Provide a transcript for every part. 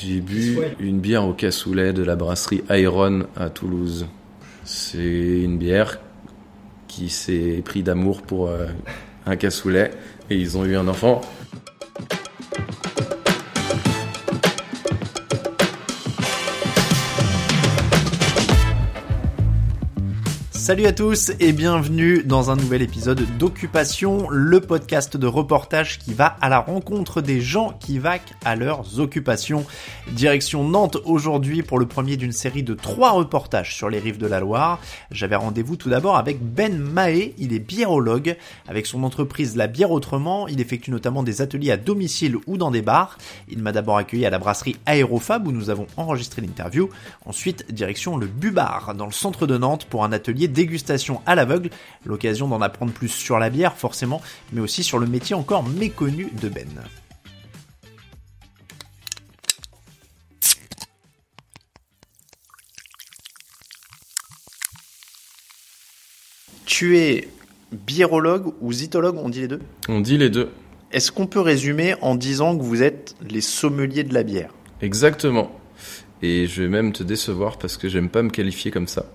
J'ai bu une bière au cassoulet de la brasserie Iron à Toulouse. C'est une bière qui s'est pris d'amour pour euh, un cassoulet et ils ont eu un enfant. Salut à tous et bienvenue dans un nouvel épisode d'Occupation, le podcast de reportage qui va à la rencontre des gens qui vaquent à leurs occupations. Direction Nantes aujourd'hui pour le premier d'une série de trois reportages sur les rives de la Loire. J'avais rendez-vous tout d'abord avec Ben Mahé, il est biérologue. Avec son entreprise La Bière Autrement, il effectue notamment des ateliers à domicile ou dans des bars. Il m'a d'abord accueilli à la brasserie Aérofab où nous avons enregistré l'interview. Ensuite, direction le Bubar dans le centre de Nantes pour un atelier dégustation à l'aveugle, l'occasion d'en apprendre plus sur la bière forcément, mais aussi sur le métier encore méconnu de Ben. Tu es biérologue ou zytologue, on dit les deux? On dit les deux. Est-ce qu'on peut résumer en disant que vous êtes les sommeliers de la bière? Exactement. Et je vais même te décevoir parce que j'aime pas me qualifier comme ça.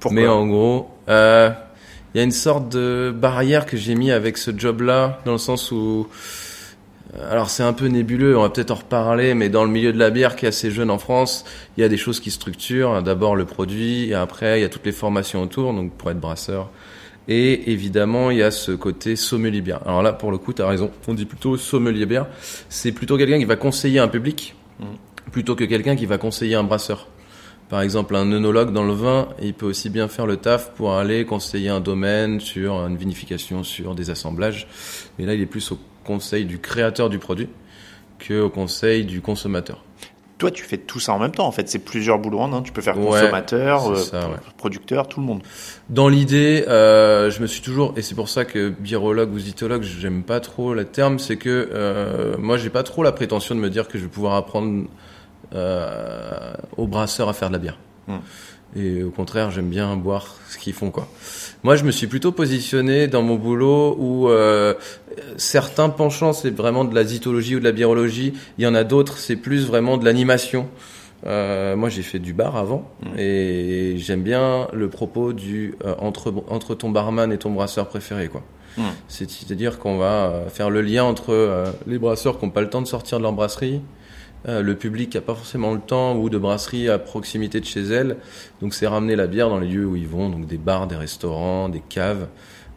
Pourquoi Mais en gros, euh, il y a une sorte de barrière que j'ai mis avec ce job-là, dans le sens où, euh, alors c'est un peu nébuleux, on va peut-être en reparler, mais dans le milieu de la bière qui est assez jeune en France, il y a des choses qui structurent. D'abord le produit, et après il y a toutes les formations autour, donc pour être brasseur. Et évidemment, il y a ce côté sommelier bière. Alors là, pour le coup, tu as raison. On dit plutôt sommelier bière. C'est plutôt quelqu'un qui va conseiller un public, plutôt que quelqu'un qui va conseiller un brasseur. Par exemple, un œnologue dans le vin, il peut aussi bien faire le taf pour aller conseiller un domaine sur une vinification, sur des assemblages. Mais là, il est plus au conseil du créateur du produit que au conseil du consommateur. Toi, tu fais tout ça en même temps, en fait. C'est plusieurs boulots en un. Tu peux faire Ouais, consommateur, euh, ouais. producteur, tout le monde. Dans l'idée, euh, je me suis toujours, et c'est pour ça que biérologue ou zytologue, j'aime pas trop le terme, c'est que euh, moi, j'ai pas trop la prétention de me dire que je vais pouvoir apprendre euh, aux brasseurs à faire de la bière. Hmm. Et au contraire, j'aime bien boire ce qu'ils font, quoi. Moi, je me suis plutôt positionné dans mon boulot où euh, certains penchants, c'est vraiment de la zytologie ou de la biérologie. Il y en a d'autres, c'est plus vraiment de l'animation. Euh, moi, j'ai fait du bar avant Mm. et j'aime bien le propos du euh, entre entre ton barman et ton brasseur préféré, quoi. Mm. C'est- C'est-à-dire qu'on va faire le lien entre les brasseurs qui n'ont pas le temps de sortir de leur brasserie, euh, le public n'a pas forcément le temps ou de brasserie à proximité de chez elle. Donc c'est ramener la bière dans les lieux où ils vont, donc des bars, des restaurants, des caves,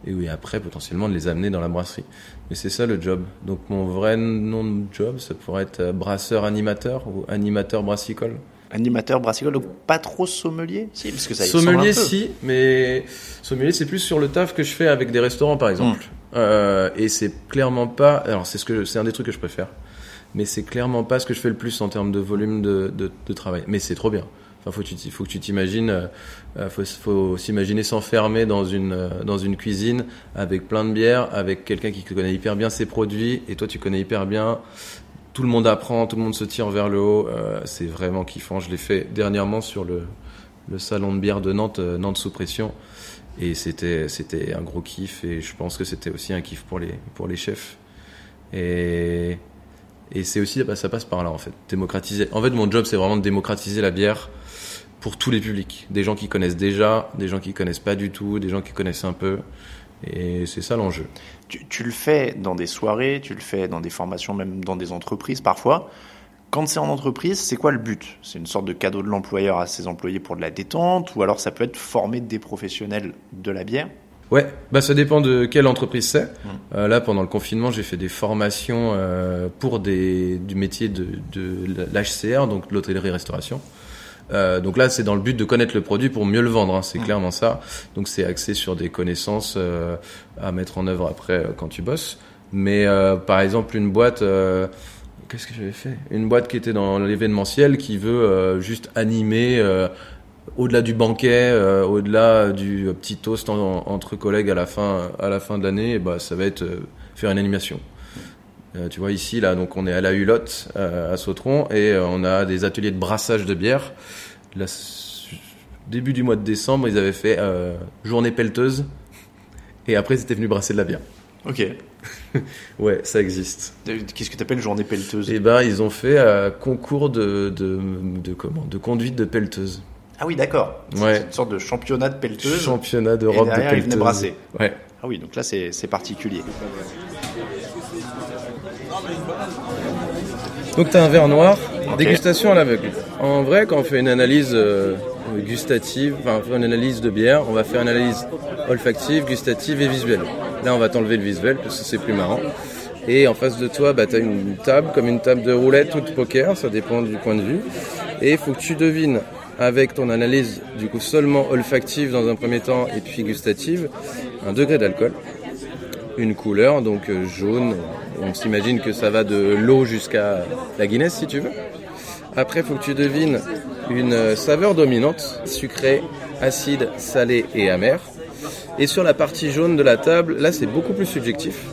et oui après potentiellement de les amener dans la brasserie. Mais c'est ça le job. Donc mon vrai nom de job, ça pourrait être euh, brasseur animateur ou animateur brassicole. Animateur brassicole, donc pas trop sommelier? Si, parce que ça y ressemble un Sommelier, peu. si, mais sommelier, c'est plus sur le taf que je fais avec des restaurants, par exemple. Euh, et c'est clairement pas. Alors, c'est ce que c'est un des trucs que je préfère, mais c'est clairement pas ce que je fais le plus en termes de volume de, de, travail. Mais c'est trop bien. Enfin, faut, que tu t'imagines, euh, euh, faut, faut s'imaginer s'enfermer dans une euh, dans une cuisine avec plein de bières, avec quelqu'un qui connaît hyper bien ses produits, et toi tu connais hyper bien. Tout le monde apprend, tout le monde se tire vers le haut. c'est vraiment kiffant. Je l'ai fait dernièrement sur le le salon de bière de Nantes, Nantes sous pression. Et c'était, c'était un gros kiff et je pense que c'était aussi un kiff pour les, pour les chefs. Et, et c'est aussi, bah, ça passe par là en fait. Démocratiser. En fait, mon job, c'est vraiment de démocratiser la bière pour tous les publics. Des gens qui connaissent déjà, des gens qui connaissent pas du tout, des gens qui connaissent un peu. Et c'est ça l'enjeu. Tu, tu le fais dans des soirées, tu le fais dans des formations, même dans des entreprises parfois. Quand c'est en entreprise, c'est quoi le but? C'est une sorte de cadeau de l'employeur à ses employés pour de la détente? Ou alors ça peut être former des professionnels de la bière? Ouais, bah ça dépend de quelle entreprise c'est. Euh, là, pendant le confinement, j'ai fait des formations euh, pour des, du métier de, de l'HCR, donc l'hôtellerie-restauration. Euh, donc là, c'est dans le but de connaître le produit pour mieux le vendre, hein, c'est Mm. clairement ça. Donc c'est axé sur des connaissances euh, à mettre en œuvre après euh, quand tu bosses. Mais euh, par exemple, une boîte, euh, qu'est-ce que j'avais fait? Une boîte qui était dans l'événementiel, qui veut euh, juste animer euh, au-delà du banquet, euh, au-delà du petit toast en- entre collègues à la fin, à la fin de l'année, bah, ça va être euh, faire une animation. Euh, tu vois ici là, donc on est à la Hulotte à Sautron et on a des ateliers de brassage de bière. Début du mois de décembre, ils avaient fait journée pelleteuse et après ils étaient venus brasser de la bière. Ok. ouais, ça existe. Qu'est-ce que tu appelles journée pelleteuse? Eh ben, ils ont fait un concours de, de, de, comment, de conduite de pelleteuse. Ah oui, d'accord. Ouais. C'est une sorte de championnat de pelleteuse. Championnat d'Europe de pelleteuse. brasser. Ouais. Ah oui, donc là, c'est particulier. Donc tu as un verre noir, dégustation à l'aveugle. En vrai, quand on fait une analyse euh, gustative, enfin on fait une analyse de bière, on va faire une analyse olfactive, gustative et visuelle. Là, on va t'enlever le visuel parce que c'est plus marrant. Et en face de toi, bah, tu as une table, comme une table de roulette ou de poker, ça dépend du point de vue. Et il faut que tu devines avec ton analyse, du coup seulement olfactive dans un premier temps et puis gustative, un degré d'alcool une couleur, donc euh, jaune. On s'imagine que ça va de l'eau jusqu'à la Guinness si tu veux. Après, il faut que tu devines une euh, saveur dominante, sucrée, acide, salé et amer. Et sur la partie jaune de la table, là c'est beaucoup plus subjectif.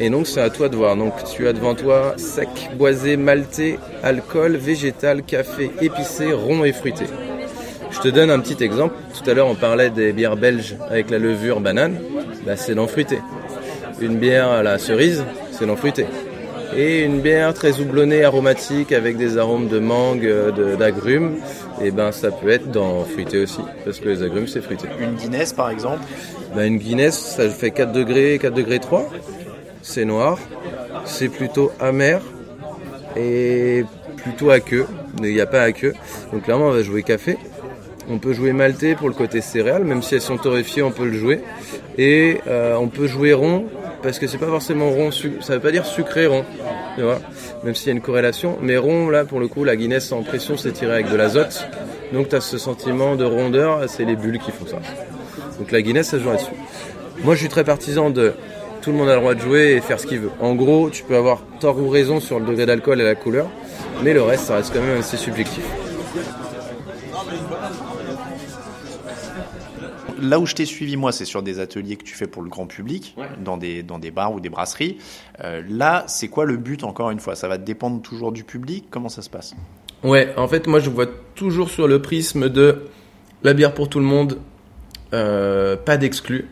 Et donc c'est à toi de voir. Donc tu as devant toi sec, boisé, malté, alcool, végétal, café, épicé, rond et fruité. Je te donne un petit exemple. Tout à l'heure on parlait des bières belges avec la levure banane. Bah, c'est non fruité. Une bière à la cerise, c'est non fruité. Et une bière très houblonnée, aromatique, avec des arômes de mangue, euh, de- d'agrumes, et ben ça peut être dans fruité aussi, parce que les agrumes c'est fruité. Une Guinness, par exemple. Ben, une Guinness, ça fait 4 degrés, 4 degrés 3. C'est noir. C'est plutôt amer et plutôt aqueux. Il n'y a pas aqueux. Donc clairement, on va jouer café. On peut jouer maltais pour le côté céréales, même si elles sont torréfiées, on peut le jouer. Et euh, on peut jouer rond, parce que c'est pas forcément rond, ça veut pas dire sucré rond, tu vois, même s'il y a une corrélation. Mais rond, là, pour le coup, la Guinness en pression, c'est tiré avec de l'azote. Donc tu as ce sentiment de rondeur, c'est les bulles qui font ça. Donc la Guinness, ça joue là-dessus. Moi, je suis très partisan de tout le monde a le droit de jouer et faire ce qu'il veut. En gros, tu peux avoir tort ou raison sur le degré d'alcool et la couleur, mais le reste, ça reste quand même assez subjectif. Là où je t'ai suivi, moi, c'est sur des ateliers que tu fais pour le grand public, Ouais. dans, des, dans des bars ou des brasseries. Euh, là, c'est quoi le but, encore une fois? Ça va dépendre toujours du public? Comment ça se passe? Ouais, en fait, moi, je vois toujours sur le prisme de la bière pour tout le monde, euh, pas d'exclus.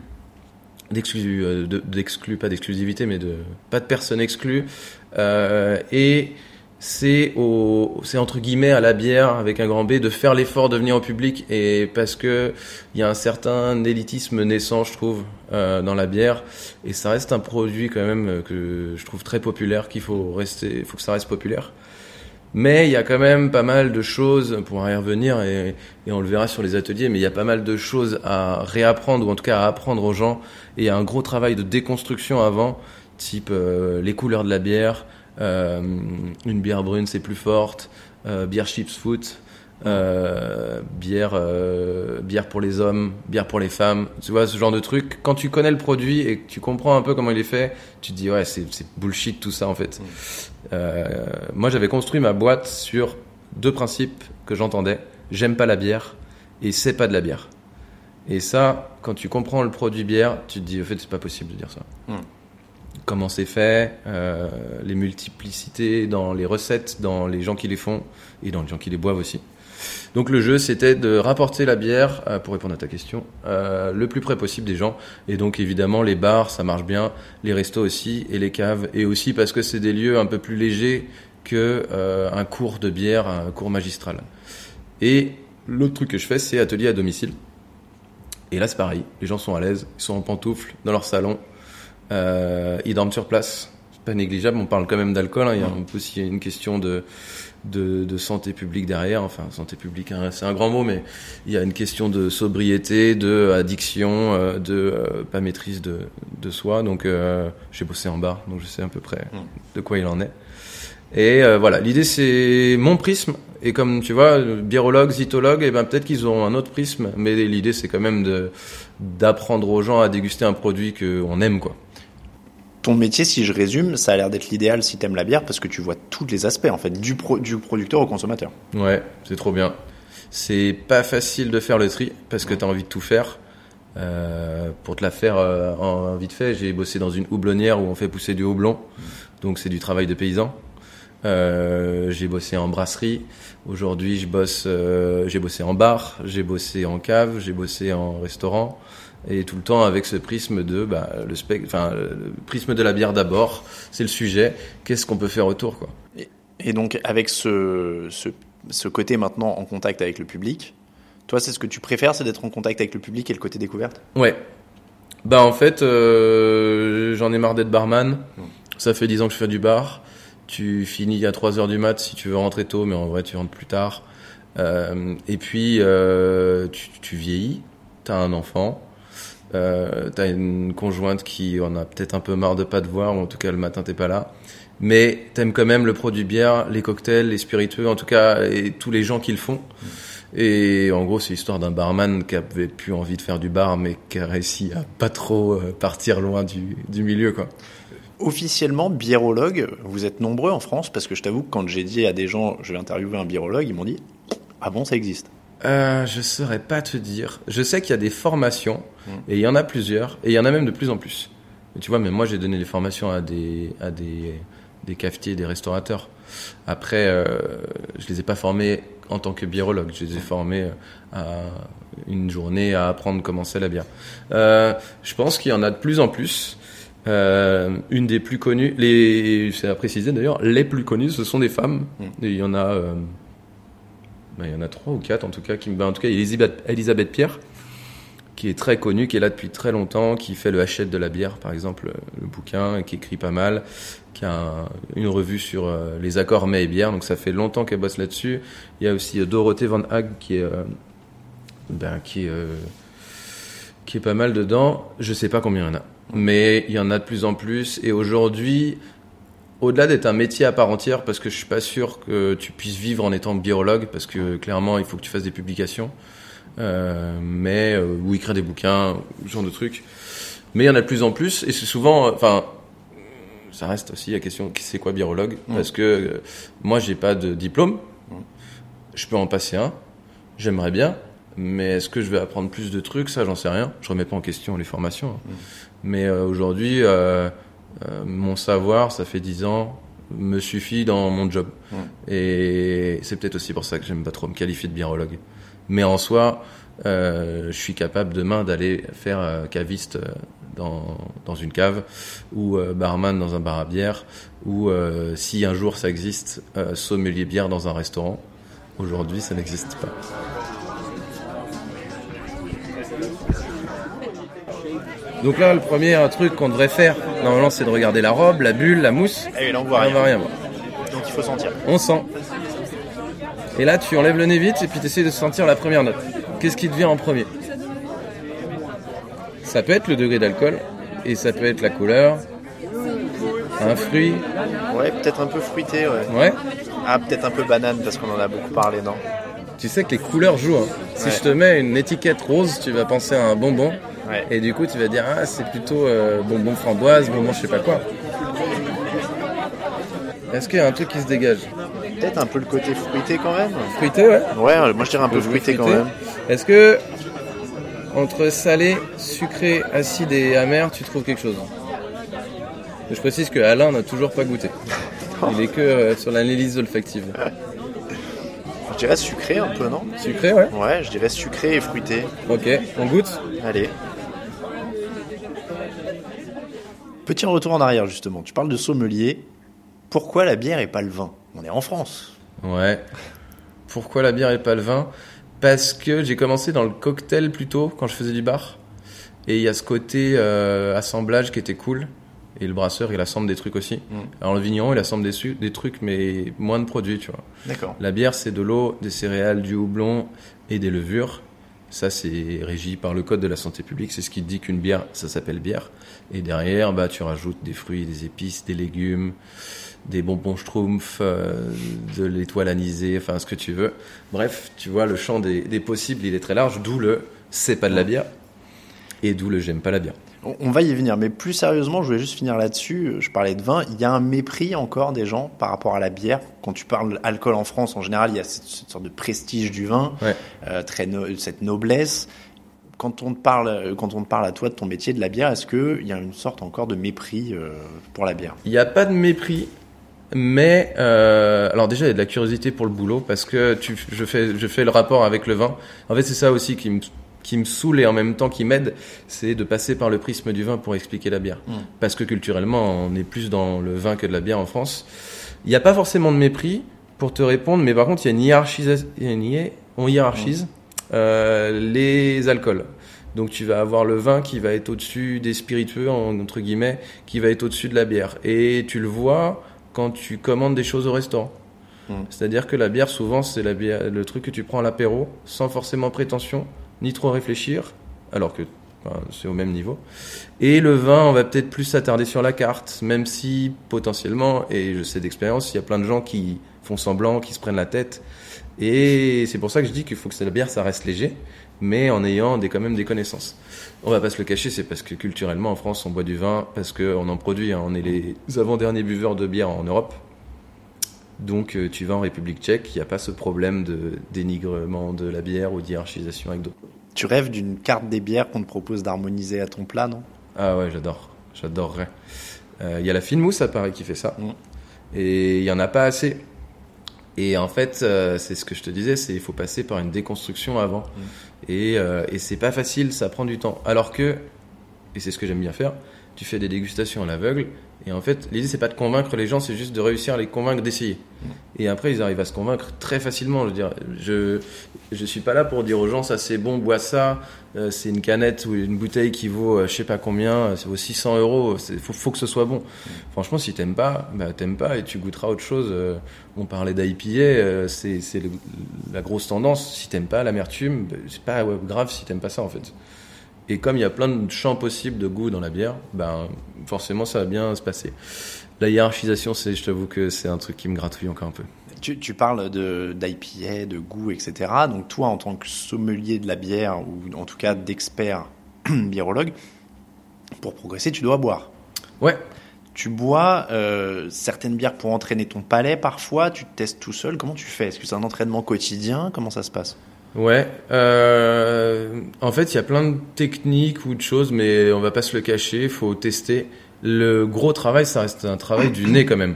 D'exclus, euh, de- d'exclus, pas d'exclusivité, mais de pas de personnes exclues. Euh, et c'est au, c'est entre guillemets à la bière avec un grand B de faire l'effort de venir au public et parce que il y a un certain élitisme naissant, je trouve, euh, dans la bière et ça reste un produit quand même euh, que je trouve très populaire, qu'il faut rester, faut que ça reste populaire. Mais il y a quand même pas mal de choses, on pourra y revenir et, on le verra sur les ateliers, mais il y a pas mal de choses à réapprendre ou en tout cas à apprendre aux gens. Et un gros travail de déconstruction avant, type euh, les couleurs de la bière, euh, une bière brune c'est plus forte, euh, bière chips foot, euh, bière, euh, bière pour les hommes, bière pour les femmes, tu vois ce genre de truc. Quand tu connais le produit et que tu comprends un peu comment il est fait, tu te dis ouais c'est bullshit tout ça en fait. Euh, moi, j'avais construit ma boîte sur deux principes que j'entendais. J'aime pas la bière et c'est pas de la bière. Et ça, quand tu comprends le produit bière, tu te dis, au fait, c'est pas possible de dire ça. Mm. Comment c'est fait, les multiplicités dans les recettes, dans les gens qui les font et dans les gens qui les boivent aussi. Donc le jeu, c'était de rapporter la bière, euh, pour répondre à ta question, euh, le plus près possible des gens. Et donc évidemment, les bars, ça marche bien, les restos aussi, et les caves, et aussi parce que c'est des lieux un peu plus légers que euh, un cours de bière, un cours magistral. Et l'autre truc que je fais, c'est atelier à domicile. Et là, c'est pareil, les gens sont à l'aise, ils sont en pantoufles dans leur salon, euh, ils dorment sur place. C'est pas négligeable, on parle quand même d'alcool, hein, il y a aussi une question de de, de santé publique derrière. Enfin, santé publique, hein, c'est un grand mot, mais il y a une question de sobriété, de addiction, euh, de euh, pas maîtrise de, de soi. Donc, euh, j'ai bossé en bar, donc je sais à peu près Mm. de quoi il en est. Et euh, voilà, l'idée c'est mon prisme. Et comme tu vois, biérologue, zytologue, et ben peut-être qu'ils auront un autre prisme, mais l'idée c'est quand même de d'apprendre aux gens à déguster un produit qu'on aime, quoi. Ton métier, si je résume, ça a l'air d'être l'idéal si t'aimes la bière parce que tu vois tous les aspects, en fait, du, pro- du producteur au consommateur. Ouais, c'est trop bien. C'est pas facile de faire le tri parce que t'as envie de tout faire. Euh, pour te la faire euh, en vite fait, j'ai bossé dans une houblonnière où on fait pousser du houblon, donc c'est du travail de paysan. Euh, j'ai bossé en brasserie. Aujourd'hui, je bosse. j'ai bossé en bar, j'ai bossé en cave, j'ai bossé en restaurant. Et tout le temps avec ce prisme de bah, le, spec, enfin, le prisme de la bière d'abord, c'est le sujet. Qu'est-ce qu'on peut faire autour, quoi. Et, et donc avec ce, ce, ce côté maintenant en contact avec le public, toi, c'est ce que tu préfères, c'est d'être en contact avec le public et le côté découverte? Ouais. Bah en fait, euh, j'en ai marre d'être barman. Ça fait 10 ans que je fais du bar. Tu finis à 3 heures du mat si tu veux rentrer tôt, mais en vrai tu rentres plus tard. Euh, et puis euh, tu, tu vieillis, t'as un enfant, euh, t'as une conjointe qui en a peut-être un peu marre de pas te voir, ou en tout cas le matin t'es pas là. Mais t'aimes quand même le produit bière, les cocktails, les spiritueux, en tout cas, et tous les gens qui le font. Et en gros, c'est l'histoire d'un barman qui avait plus envie de faire du bar, mais qui a réussi à pas trop euh, partir loin du, milieu, quoi. Officiellement, biérologue, vous êtes nombreux en France parce que je t'avoue que quand j'ai dit à des gens je vais interviewer un biérologue, ils m'ont dit ah bon ça existe? Euh, je saurais pas te dire. Je sais qu'il y a des formations et il y en a plusieurs et il y en a même de plus en plus. Tu vois, mais moi j'ai donné des formations à des à des des cafetiers, des restaurateurs. Après, euh, je les ai pas formés en tant que biérologue. Je les ai formés euh, à une journée à apprendre comment c'est la bière. Euh, je pense qu'il y en a de plus en plus. Euh, une des plus connues, les, c'est à préciser d'ailleurs, les plus connues, ce sont des femmes. Mm. Et il y en a, euh, ben, il y en a trois ou quatre en tout cas. Qui, ben, en tout cas, Elisabeth, Elisabeth Pierre, qui est très connue, qui est là depuis très longtemps, qui fait le Hachette de la bière, par exemple, le bouquin, qui écrit pas mal, qui a un- une revue sur euh, les accords mets et bière, donc ça fait longtemps qu'elle bosse là-dessus. Il y a aussi euh, Dorothée Van Hag qui est, euh, ben, qui qui est pas mal dedans. Je sais pas combien il y en a, mais il y en a de plus en plus. Et aujourd'hui, au-delà d'être un métier à part entière, parce que je suis pas sûr que tu puisses vivre en étant biologue, parce que clairement, il faut que tu fasses des publications, euh, mais euh, ou écrire des bouquins, ce genre de trucs. Mais il y en a de plus en plus, et c'est souvent, euh, enfin, ça reste aussi la question, qui c'est quoi biologue? Parce que euh, moi, j'ai pas de diplôme, je peux en passer un, j'aimerais bien, mais est-ce que je vais apprendre plus de trucs? Ça, j'en sais rien. Je remets pas en question les formations. hein. Mais euh, aujourd'hui, euh, mon savoir, ça fait 10 ans, me suffit dans mon job. Et c'est peut-être aussi pour ça que j'aime pas trop me qualifier de biérologue. Mais en soi, euh, je suis capable demain d'aller faire euh, caviste euh, dans, dans une cave ou barman dans un bar à bière ou si un jour ça existe, sommelier bière dans un restaurant. Aujourd'hui, ça n'existe pas. Donc là, le premier truc qu'on devrait faire, normalement, c'est de regarder la robe, la bulle, la mousse. Et là on Et voit on va rien. rien voir. Donc il faut sentir. On sent. Et là, tu enlèves le nez vite et puis tu essaies de sentir la première note. Qu'est-ce qui te vient en premier? Ça peut être le degré d'alcool et ça peut être la couleur, un fruit, Ouais, peut-être un peu fruité, ouais. ouais. Ah, peut-être un peu banane parce qu'on en a beaucoup parlé, non? Tu sais que les couleurs jouent. hein. Si Ouais. je te mets une étiquette rose, tu vas penser à un bonbon. Ouais. Et du coup, tu vas dire, ah, c'est plutôt euh, bonbon framboise, bonbon je sais pas quoi. Est-ce qu'il y a un truc qui se dégage Peut-être un peu le côté fruité quand même. Fruité, ouais. Ouais, moi je dirais un peu Le fruité quand même. Est-ce que entre salé, sucré, acide et amer, tu trouves quelque chose Je précise que Alain n'a toujours pas goûté. Il est que euh, sur l'analyse olfactive. Je dirais sucré un peu, non? Sucré, ouais. Ouais, je dirais sucré et fruité. Ok, on goûte? Allez. Petit retour en arrière justement. Tu parles de sommelier. Pourquoi la bière et pas le vin? On est en France. Ouais. Pourquoi la bière et pas le vin? Parce que j'ai commencé dans le cocktail plutôt quand je faisais du bar. Et il y a ce côté euh, assemblage qui était cool. Et le brasseur, il assemble des trucs aussi. Alors le vigneron, il assemble des, des trucs, mais moins de produits, tu vois. D'accord. La bière, c'est de l'eau, des céréales, du houblon et des levures. Ça, c'est régi par le code de la santé publique. C'est ce qui dit qu'une bière, ça s'appelle bière. Et derrière, bah, tu rajoutes des fruits, des épices, des légumes, des bonbons schtroumpfs, euh, de l'étoile anisée, enfin, ce que tu veux. Bref, tu vois, le champ des, des possibles, il est très large. D'où le c'est pas de la bière. Et d'où le j'aime pas la bière. On va y venir, mais plus sérieusement, je voulais juste finir là-dessus. Je parlais de vin. Il y a un mépris encore des gens par rapport à la bière. Quand tu parles alcool en France, en général, il y a cette, cette sorte de prestige du vin, Ouais. euh, très no- cette noblesse. Quand on te parle, quand on te parle à toi de ton métier de la bière, est-ce que il y a une sorte encore de mépris euh, pour la bière? Il n'y a pas de mépris, mais euh, alors déjà il y a de la curiosité pour le boulot parce que tu, je fais je fais le rapport avec le vin. En fait c'est ça aussi qui me qui me saoule et en même temps qui m'aide, c'est de passer par le prisme du vin pour expliquer la bière. Mm. Parce que culturellement, on est plus dans le vin que de la bière en France. Il n'y a pas forcément de mépris pour te répondre, mais par contre, il y a une hiérarchisation. On hiérarchise euh, les alcools. Donc tu vas avoir le vin qui va être au-dessus des spiritueux, en- entre guillemets, qui va être au-dessus de la bière. Et tu le vois quand tu commandes des choses au restaurant. Mm. C'est-à-dire que la bière, souvent, c'est la bière, le truc que tu prends à l'apéro, sans forcément prétention, ni trop réfléchir, alors que c'est au même niveau. Et le vin, on va peut-être plus s'attarder sur la carte, même si potentiellement, et je sais d'expérience, il y a plein de gens qui font semblant, qui se prennent la tête. Et c'est pour ça que je dis qu'il faut que la bière, ça reste léger, mais en ayant des, quand même des connaissances. On va pas se le cacher, c'est parce que culturellement en France, on boit du vin, parce qu'on en produit. hein. On est les avant-derniers buveurs de bière en Europe. Donc euh, tu vas en République tchèque, il n'y a pas ce problème de dénigrement de la bière ou d'hierarchisation avec d'autres. Tu rêves d'une carte des bières qu'on te propose d'harmoniser à ton plat, non? Ah ouais, j'adore. J'adorerais. Euh, Il y a la fine mousse à Paris qui fait ça. Mm. Et il y en a pas assez. Et en fait, euh, c'est ce que je te disais, c'est il faut passer par une déconstruction avant. Et, euh, et c'est pas facile, ça prend du temps. Alors que, et c'est ce que j'aime bien faire, tu fais des dégustations à l'aveugle. Et en fait, l'idée c'est pas de convaincre les gens, c'est juste de réussir à les convaincre d'essayer. Et après, ils arrivent à se convaincre très facilement. Je veux dire, je je suis pas là pour dire aux gens ça c'est bon, bois ça. Euh, c'est une canette ou une bouteille qui vaut euh, je sais pas combien, euh, ça vaut 600 euros. Faut, faut que ce soit bon. Franchement, si t'aimes pas, bah t'aimes pas et tu goûteras autre chose. Euh, on parlait d'IPA, c'est la grosse tendance. Si t'aimes pas l'amertume, bah, c'est pas grave si t'aimes pas ça en fait. Et comme il y a plein de champs possibles de goût dans la bière, ben forcément ça va bien se passer. La hiérarchisation, c'est, je t'avoue que c'est un truc qui me gratouille encore un peu. Tu, tu parles de d'IPA, de goût, etc. Donc toi, en tant que sommelier de la bière, ou en tout cas d'expert biérologue, pour progresser, tu dois boire. Ouais, Tu bois euh, certaines bières pour entraîner ton palais parfois, tu te testes tout seul, comment tu fais? Est-ce que c'est un entraînement quotidien? Comment ça se passe? Ouais, euh, en fait, il y a plein de techniques ou de choses, mais on va pas se le cacher, il faut tester. Le gros travail, ça reste un travail du nez quand même.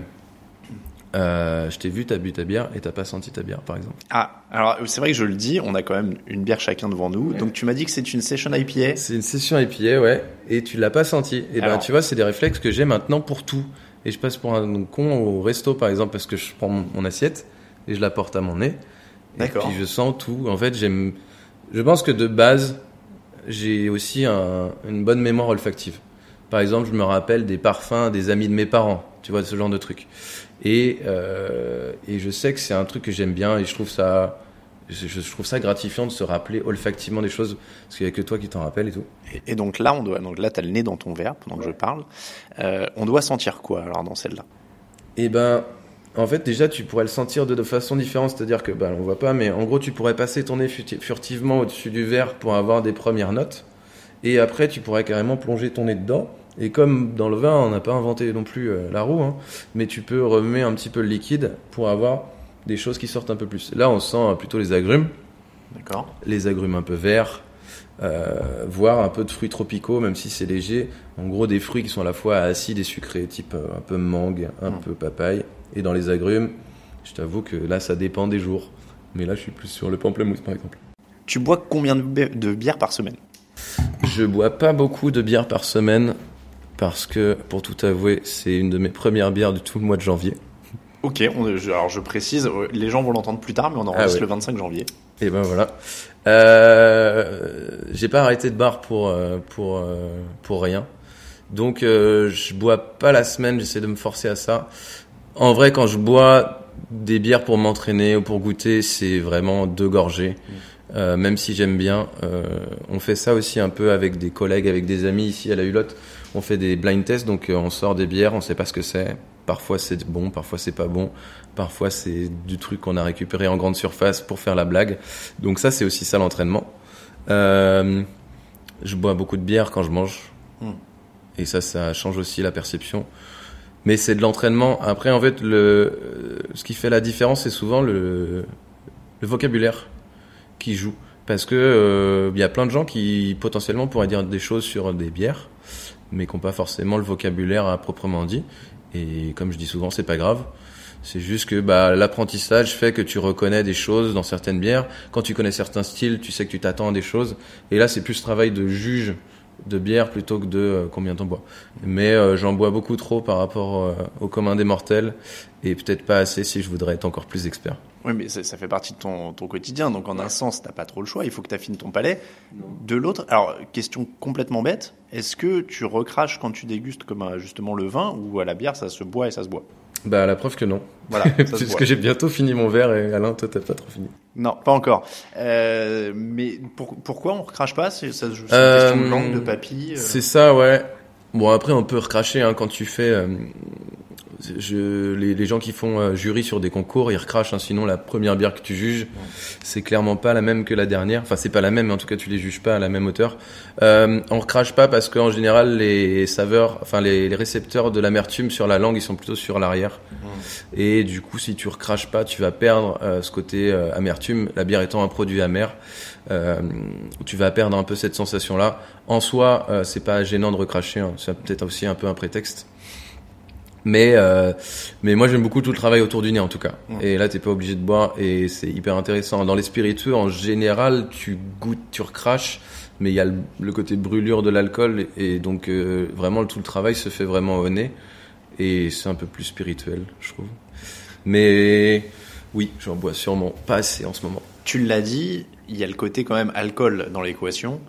Euh, je t'ai vu, t'as bu ta bière et t'as pas senti ta bière, par exemple. Ah, alors c'est vrai que je le dis, on a quand même une bière chacun devant nous. Donc tu m'as dit que c'est une session IPA. C'est une session IPA, ouais, et tu l'as pas senti. Et ben, Alors. tu vois, c'est des réflexes que j'ai maintenant pour tout. Et je passe pour un con au resto, par exemple, parce que je prends mon, mon assiette et je la porte à mon nez. Et puis je sens tout. En fait, j'aime. Je pense que de base, j'ai aussi un- une bonne mémoire olfactive. Par exemple, je me rappelle des parfums des amis de mes parents. Tu vois, ce genre de truc. Et, euh, et je sais que c'est un truc que j'aime bien et je trouve ça. Je, trouve ça gratifiant de se rappeler olfactivement des choses parce qu'il y a que toi qui t'en rappelles et tout. Et, et donc là, on doit, donc là, t'as le nez dans ton verre pendant que je parle. Euh, on doit sentir quoi alors dans celle-là? Et ben, en fait, déjà, tu pourrais le sentir de, de façon différente, c'est-à-dire que, ben, on voit pas, mais en gros, tu pourrais passer ton nez furtivement au-dessus du verre pour avoir des premières notes, et après, tu pourrais carrément plonger ton nez dedans. Et comme dans le vin, on n'a pas inventé non plus euh, la roue, hein, mais tu peux remettre un petit peu le liquide pour avoir des choses qui sortent un peu plus. Là, on sent euh, plutôt les agrumes, D'accord. les agrumes un peu verts, euh, voire un peu de fruits tropicaux, même si c'est léger. En gros, des fruits qui sont à la fois acides et sucrés, type un peu mangue, un Mm. peu papaye. Et dans les agrumes, je t'avoue que là, ça dépend des jours. Mais là, je suis plus sur le pamplemousse, par exemple. Tu bois combien de, bi- de bières par semaine? Je bois pas beaucoup de bière par semaine parce que, pour tout avouer, c'est une de mes premières bières de tout le mois de janvier. Ok, on- je- alors je précise, les gens vont l'entendre plus tard, mais on enregistre ouais. le 25 janvier. Et ben voilà. Euh, j'ai pas arrêté de bar pour euh, pour euh, pour rien. Donc euh, je bois pas la semaine, j'essaie de me forcer à ça. En vrai, quand je bois des bières pour m'entraîner ou pour goûter, c'est vraiment deux gorgées. Euh, même si j'aime bien, euh, on fait ça aussi un peu avec des collègues, avec des amis ici à la Hulotte. On fait des blind tests, donc euh, on sort des bières, on sait pas ce que c'est. Parfois c'est bon, parfois c'est pas bon. Parfois c'est du truc qu'on a récupéré en grande surface pour faire la blague. Donc ça c'est aussi ça l'entraînement. Euh, je bois beaucoup de bière quand je mange. Hmm. Et ça, ça change aussi la perception. Mais c'est de l'entraînement. Après, en fait, le, ce qui fait la différence, c'est souvent le, le vocabulaire qui joue. Parce que euh, il y a plein de gens qui potentiellement pourraient dire des choses sur des bières, mais qui n'ont pas forcément le vocabulaire à proprement dit. Et comme je dis souvent, c'est pas grave. C'est juste que bah, l'apprentissage fait que tu reconnais des choses dans certaines bières. Quand tu connais certains styles, tu sais que tu t'attends à des choses. Et là, c'est plus travail de juge de bière plutôt que de euh, combien t'en bois. Mais euh, j'en bois beaucoup trop par rapport euh, au commun des mortels et peut-être pas assez si je voudrais être encore plus expert. Oui, mais ça, ça fait partie de ton, quotidien. Donc, en un sens, t'as pas trop le choix. Il faut que tu affines ton palais. De l'autre, alors, question complètement bête. Est-ce que tu recraches quand tu dégustes comme justement le vin ou à la bière, ça se boit et ça se boit? Bah, la preuve que non. Voilà. Parce que j'ai bientôt fini mon verre et Alain, toi, t'as pas trop fini. Non, pas encore. Euh, mais pour, pourquoi on recrache pas? C'est une euh, question de langue, de papy. Euh. C'est ça, ouais. Bon, après, on peut recracher hein, quand tu fais euh, je, les, les, gens qui font euh, jury sur des concours, ils recrachent. Hein, sinon, la première bière que tu juges, c'est clairement pas la même que la dernière. Enfin, c'est pas la même, mais en tout cas, tu les juges pas à la même hauteur. Euh, on recrache pas parce qu'en général, les saveurs, enfin les, les récepteurs de l'amertume sur la langue, ils sont plutôt sur l'arrière. Et du coup, si tu recraches pas, tu vas perdre euh, ce côté euh, amertume. La bière étant un produit amer, tu vas perdre un peu cette sensation-là. En soi, c'est pas gênant de recracher. Hein. C'est peut-être aussi un peu un prétexte. Mais euh, mais moi j'aime beaucoup tout le travail autour du nez en tout cas. Et là t'es pas obligé de boire et c'est hyper intéressant. Dans les spiritueux en général tu goûtes, tu recraches, mais il y a le, côté brûlure de l'alcool et donc euh, vraiment tout le travail se fait vraiment au nez et c'est un peu plus spirituel je trouve. Mais oui j'en bois sûrement pas assez en ce moment. Tu l'as dit, il y a le côté quand même alcool dans l'équation.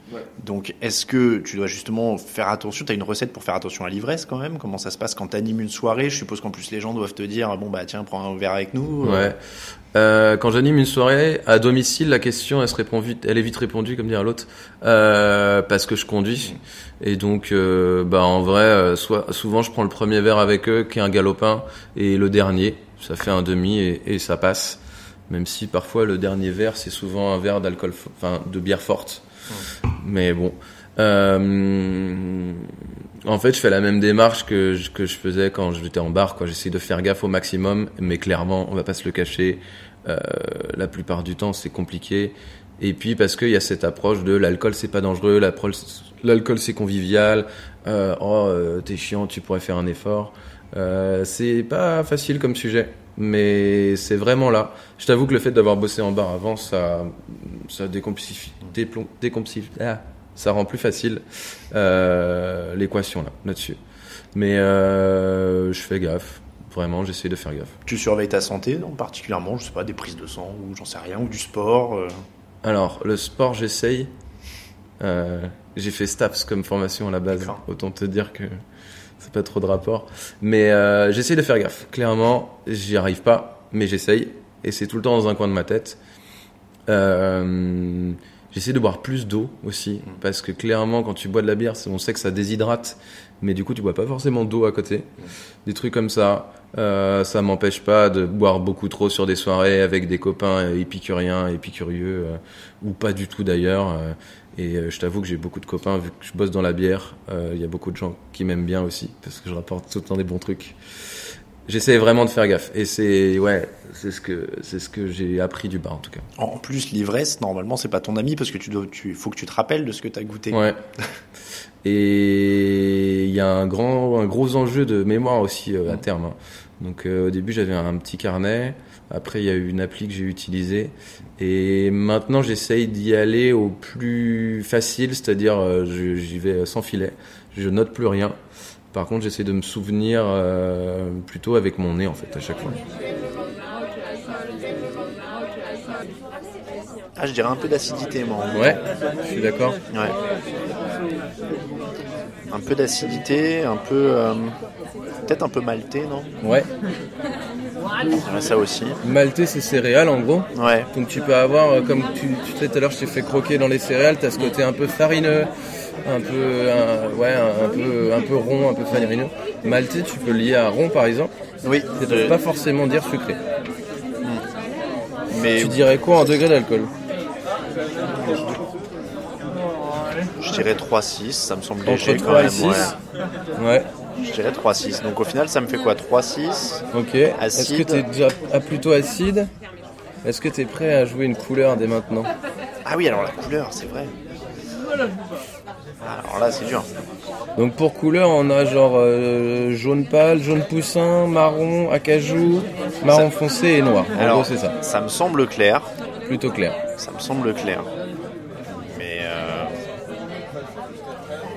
Donc, est-ce que tu dois justement faire attention Tu as une recette pour faire attention à l'ivresse quand même? Comment ça se passe quand tu animes une soirée? Je suppose qu'en plus les gens doivent te dire bon bah tiens prends un verre avec nous. Ouais. Euh, quand j'anime une soirée à domicile, la question elle se répond vite, elle est vite répondue comme dire l'autre, euh, parce que je conduis. Et donc euh, bah en vrai, euh, soit souvent je prends le premier verre avec eux qui est un galopin et le dernier, ça fait un demi et, et ça passe même si parfois le dernier verre c'est souvent un verre d'alcool, enfin de bière forte. Mais bon, euh, en fait, je fais la même démarche que je, que je faisais quand j'étais en bar. Quoi, j'essaie de faire gaffe au maximum, mais clairement, on va pas se le cacher. Euh, la plupart du temps, c'est compliqué. Et puis parce qu'il y a cette approche de l'alcool, c'est pas dangereux, l'alcool c'est convivial. Euh, oh, euh, t'es chiant, tu pourrais faire un effort. Euh, c'est pas facile comme sujet mais c'est vraiment là. Je t'avoue que le fait d'avoir bossé en bar avant, ça, ça ah, ça rend plus facile euh, l'équation là, là-dessus. Mais euh, je fais gaffe. Vraiment, j'essaie de faire gaffe. Tu surveilles ta santé, donc particulièrement, je sais pas, des prises de sang ou j'en sais rien, ou du sport. Euh? Alors, le sport, j'essaye. J'ai fait STAPS comme formation à la base. Autant te dire que pas trop de rapport. Mais euh, j'essaie de faire gaffe. Clairement, j'y arrive pas, mais j'essaye. Et c'est tout le temps dans un coin de ma tête. Euh, j'essaie de boire plus d'eau aussi, mm. parce que clairement, quand tu bois de la bière, on sait que ça déshydrate, mais du coup, tu bois pas forcément d'eau à côté. Mm. Des trucs comme ça. Euh, ça m'empêche pas de boire beaucoup trop sur des soirées avec des copains épicuriens, épicurieux, euh, ou pas du tout d'ailleurs. Et euh, je t'avoue que j'ai beaucoup de copains, vu que je bosse dans la bière, euh, il y a beaucoup de gens qui m'aiment bien aussi, parce que je rapporte tout le temps des bons trucs. J'essaie vraiment de faire gaffe. Et c'est, ouais, c'est ce que, c'est ce que j'ai appris du bar, en tout cas. En plus, l'ivresse, normalement, c'est pas ton ami, parce que tu dois, tu, faut que tu te rappelles de ce que tu as goûté. Ouais. et il y a un grand, un gros enjeu de mémoire aussi, euh, à terme. Hein. Donc, au début, j'avais un petit carnet. Après, il y a eu une appli que j'ai utilisée. Et maintenant, j'essaye d'y aller au plus facile, c'est-à-dire euh, j'y vais sans filet. Je note plus rien. Par contre, j'essaie de me souvenir euh, plutôt avec mon nez, en fait, à chaque fois. Ah, je dirais un peu d'acidité, moi. Ouais, je suis d'accord. Ouais. Un peu d'acidité, un peu. Euh, peut-être un peu malté, non Ouais ça aussi. Maltais, c'est céréales en gros. Ouais. Donc tu peux avoir, euh, comme tu, tu sais tout à l'heure, je t'ai fait croquer dans les céréales, tu as ce côté un peu farineux, un peu, un, ouais, un, peu, un peu rond, un peu farineux. Maltais, tu peux lier à rond par exemple. Oui. Ça ne veut pas forcément dire sucré. Mais tu dirais quoi en degré d'alcool Je dirais 3-6, ça me semble léger quand même. ouais. Je dirais 3-6. Donc au final, ça me fait quoi? 3-6 Ok. Est-ce que tu es déjà plutôt acide? Est-ce que tu es prêt à jouer une couleur dès maintenant? Ah oui, alors la couleur, c'est vrai. Alors là, c'est dur. Donc pour couleur, on a genre euh, jaune pâle, jaune poussin, marron, acajou, marron foncé et noir. En Alors, c'est ça. Ça me semble clair. Plutôt clair. Ça me semble clair. Mais euh...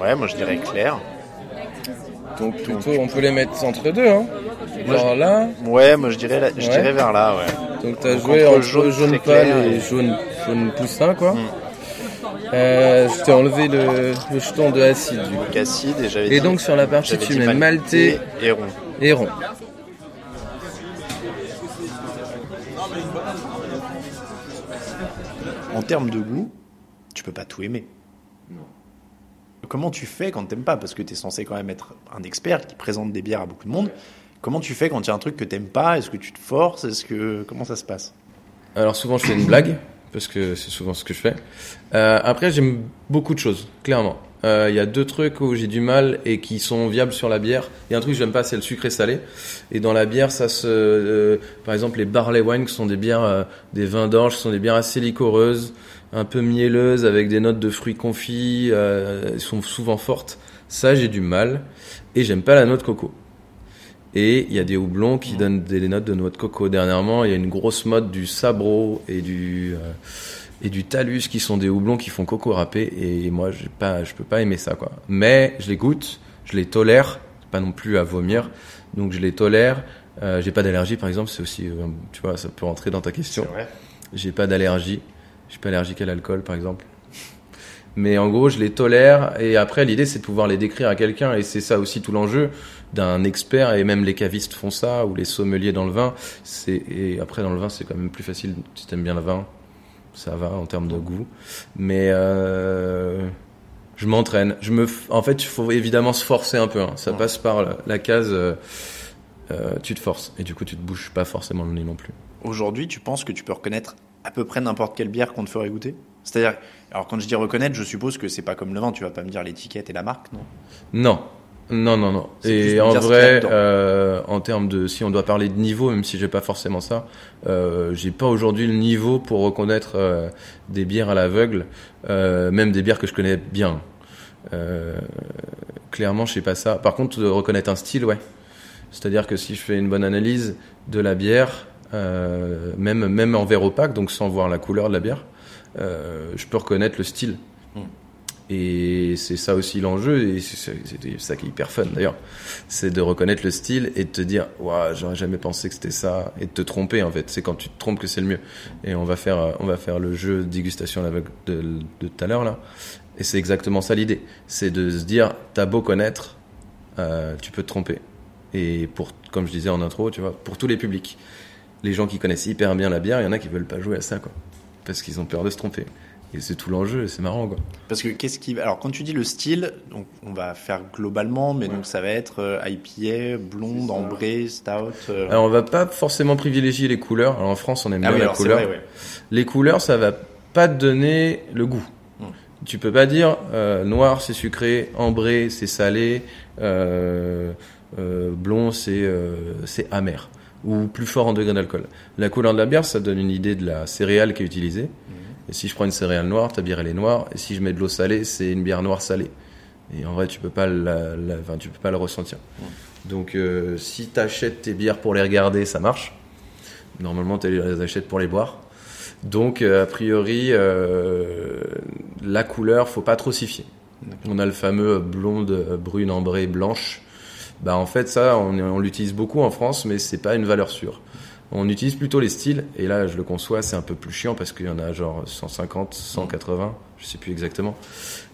ouais, moi je dirais clair. Donc plutôt, on peut les mettre entre deux. Hein. Genre là, Ouais, moi je dirais, là- je Ouais. dirais vers là, ouais. donc t'as Donc joué entre entre jaune pâle et et- jaune, jaune poussin quoi. Mm. Euh, je t'ai enlevé le, le jeton de acide du coup. Casside et j'avais Et dit- donc sur la partie tu mets maltais et rond. et rond. En termes de goût, tu peux pas tout aimer. Comment tu fais quand t'aimes pas? Parce que tu es censé quand même être un expert qui présente des bières à beaucoup de monde. Comment tu fais quand il y a un truc que t'aimes pas? Est-ce que tu te forces? Est-ce que comment ça se passe? Alors souvent je fais une blague parce que c'est souvent ce que je fais. Euh, après j'aime beaucoup de choses, clairement. Euh, Il y a deux trucs où j'ai du mal et qui sont viables sur la bière. Il y a un truc que j'aime pas, c'est le sucré salé. Et dans la bière, ça se, euh, par exemple les barley wine, qui sont des bières, euh, des vins d'orge, qui sont des bières assez liquoreuses, un peu mielleuses avec des notes de fruits confits. Euh, elles sont souvent fortes. Ça j'ai du mal et j'aime pas la noix de coco. Et il y a des houblons qui donnent des notes de noix de coco. Dernièrement, il y a une grosse mode du sabro et du euh, et du talus qui sont des houblons qui font coco râpé. Et moi, j'ai pas, je peux pas aimer ça quoi. Mais je les goûte, je les tolère, pas non plus à vomir. Donc je les tolère. Euh, j'ai pas d'allergie par exemple. C'est aussi, euh, tu vois, ça peut rentrer dans ta question. J'ai pas d'allergie. Je suis pas allergique à l'alcool, par exemple. Mais en gros, je les tolère. Et après, l'idée, c'est de pouvoir les décrire à quelqu'un. Et c'est ça aussi tout l'enjeu d'un expert. Et même les cavistes font ça, ou les sommeliers dans le vin. C'est et après dans le vin, c'est quand même plus facile si t'aimes bien le vin. Ça va en termes de goût. Mais euh, je m'entraîne. Je me, en fait, il faut évidemment se forcer un peu. hein. Ça Ouais. passe par la, la case. euh, euh, tu te forces et du coup tu te bouges pas forcément le nez non plus. Aujourd'hui, tu penses que tu peux reconnaître à peu près n'importe quelle bière qu'on te ferait goûter C'est-à-dire, alors quand je dis reconnaître, je suppose que c'est pas comme le vin, tu vas pas me dire l'étiquette et la marque, non? Non, non, non, non. Et en vrai, euh, en termes de, si on doit parler de niveau, même si j'ai pas forcément ça, euh, j'ai pas aujourd'hui le niveau pour reconnaître euh, des bières à l'aveugle, euh, même des bières que je connais bien. Clairement, je sais pas ça. Par contre, reconnaître un style, ouais. C'est-à-dire que si je fais une bonne analyse de la bière, euh, même même en verre opaque, donc sans voir la couleur de la bière, euh, je peux reconnaître le style. Mm. Et c'est ça aussi l'enjeu, et c'est ça qui est hyper fun d'ailleurs. C'est de reconnaître le style et de te dire, waouh, j'aurais jamais pensé que c'était ça, et de te tromper en fait. C'est quand tu te trompes que c'est le mieux. Et on va faire, euh, on va faire le jeu de dégustation de, de tout à l'heure là. Et c'est exactement ça l'idée. C'est de se dire, t'as beau connaître, euh, tu peux te tromper. Et pour, comme je disais en intro, tu vois, pour tous les publics, les gens qui connaissent hyper bien la bière, il y en a qui veulent pas jouer à ça, quoi, parce qu'ils ont peur de se tromper. Et c'est tout l'enjeu, et c'est marrant, quoi. Parce que qu'est-ce qui. Alors, quand tu dis le style, donc on va faire globalement, mais donc ça va être euh, IPA, blonde, ambré, stout. euh, Alors on va pas forcément privilégier les couleurs. Alors en France, on aime ah bien oui, la couleur. vrai, ouais. Les couleurs, ça va pas te donner le goût. Mm. Tu peux pas dire euh, noir c'est sucré, ambré c'est salé, euh, euh, blond c'est euh, c'est amer ou plus fort en degré d'alcool. La couleur de la bière, ça donne une idée de la céréale qui est utilisée. Et si je prends une céréale noire, ta bière elle est noire. Et si je mets de l'eau salée, c'est une bière noire salée. Et en vrai, tu peux pas la, la- enfin, tu peux pas le ressentir. Donc, euh, si t'achètes tes bières pour les regarder, ça marche. Normalement, tu les achètes pour les boire. Donc, euh, a priori, euh, la couleur, faut pas trop s'y fier. On a le fameux blonde, brune, ambrée, blanche. Bah, en fait, ça, on, on l'utilise beaucoup en France, mais c'est pas une valeur sûre. On utilise plutôt les styles, et là, je le conçois, c'est un peu plus chiant parce qu'il y en a genre 150, 180, je sais plus exactement.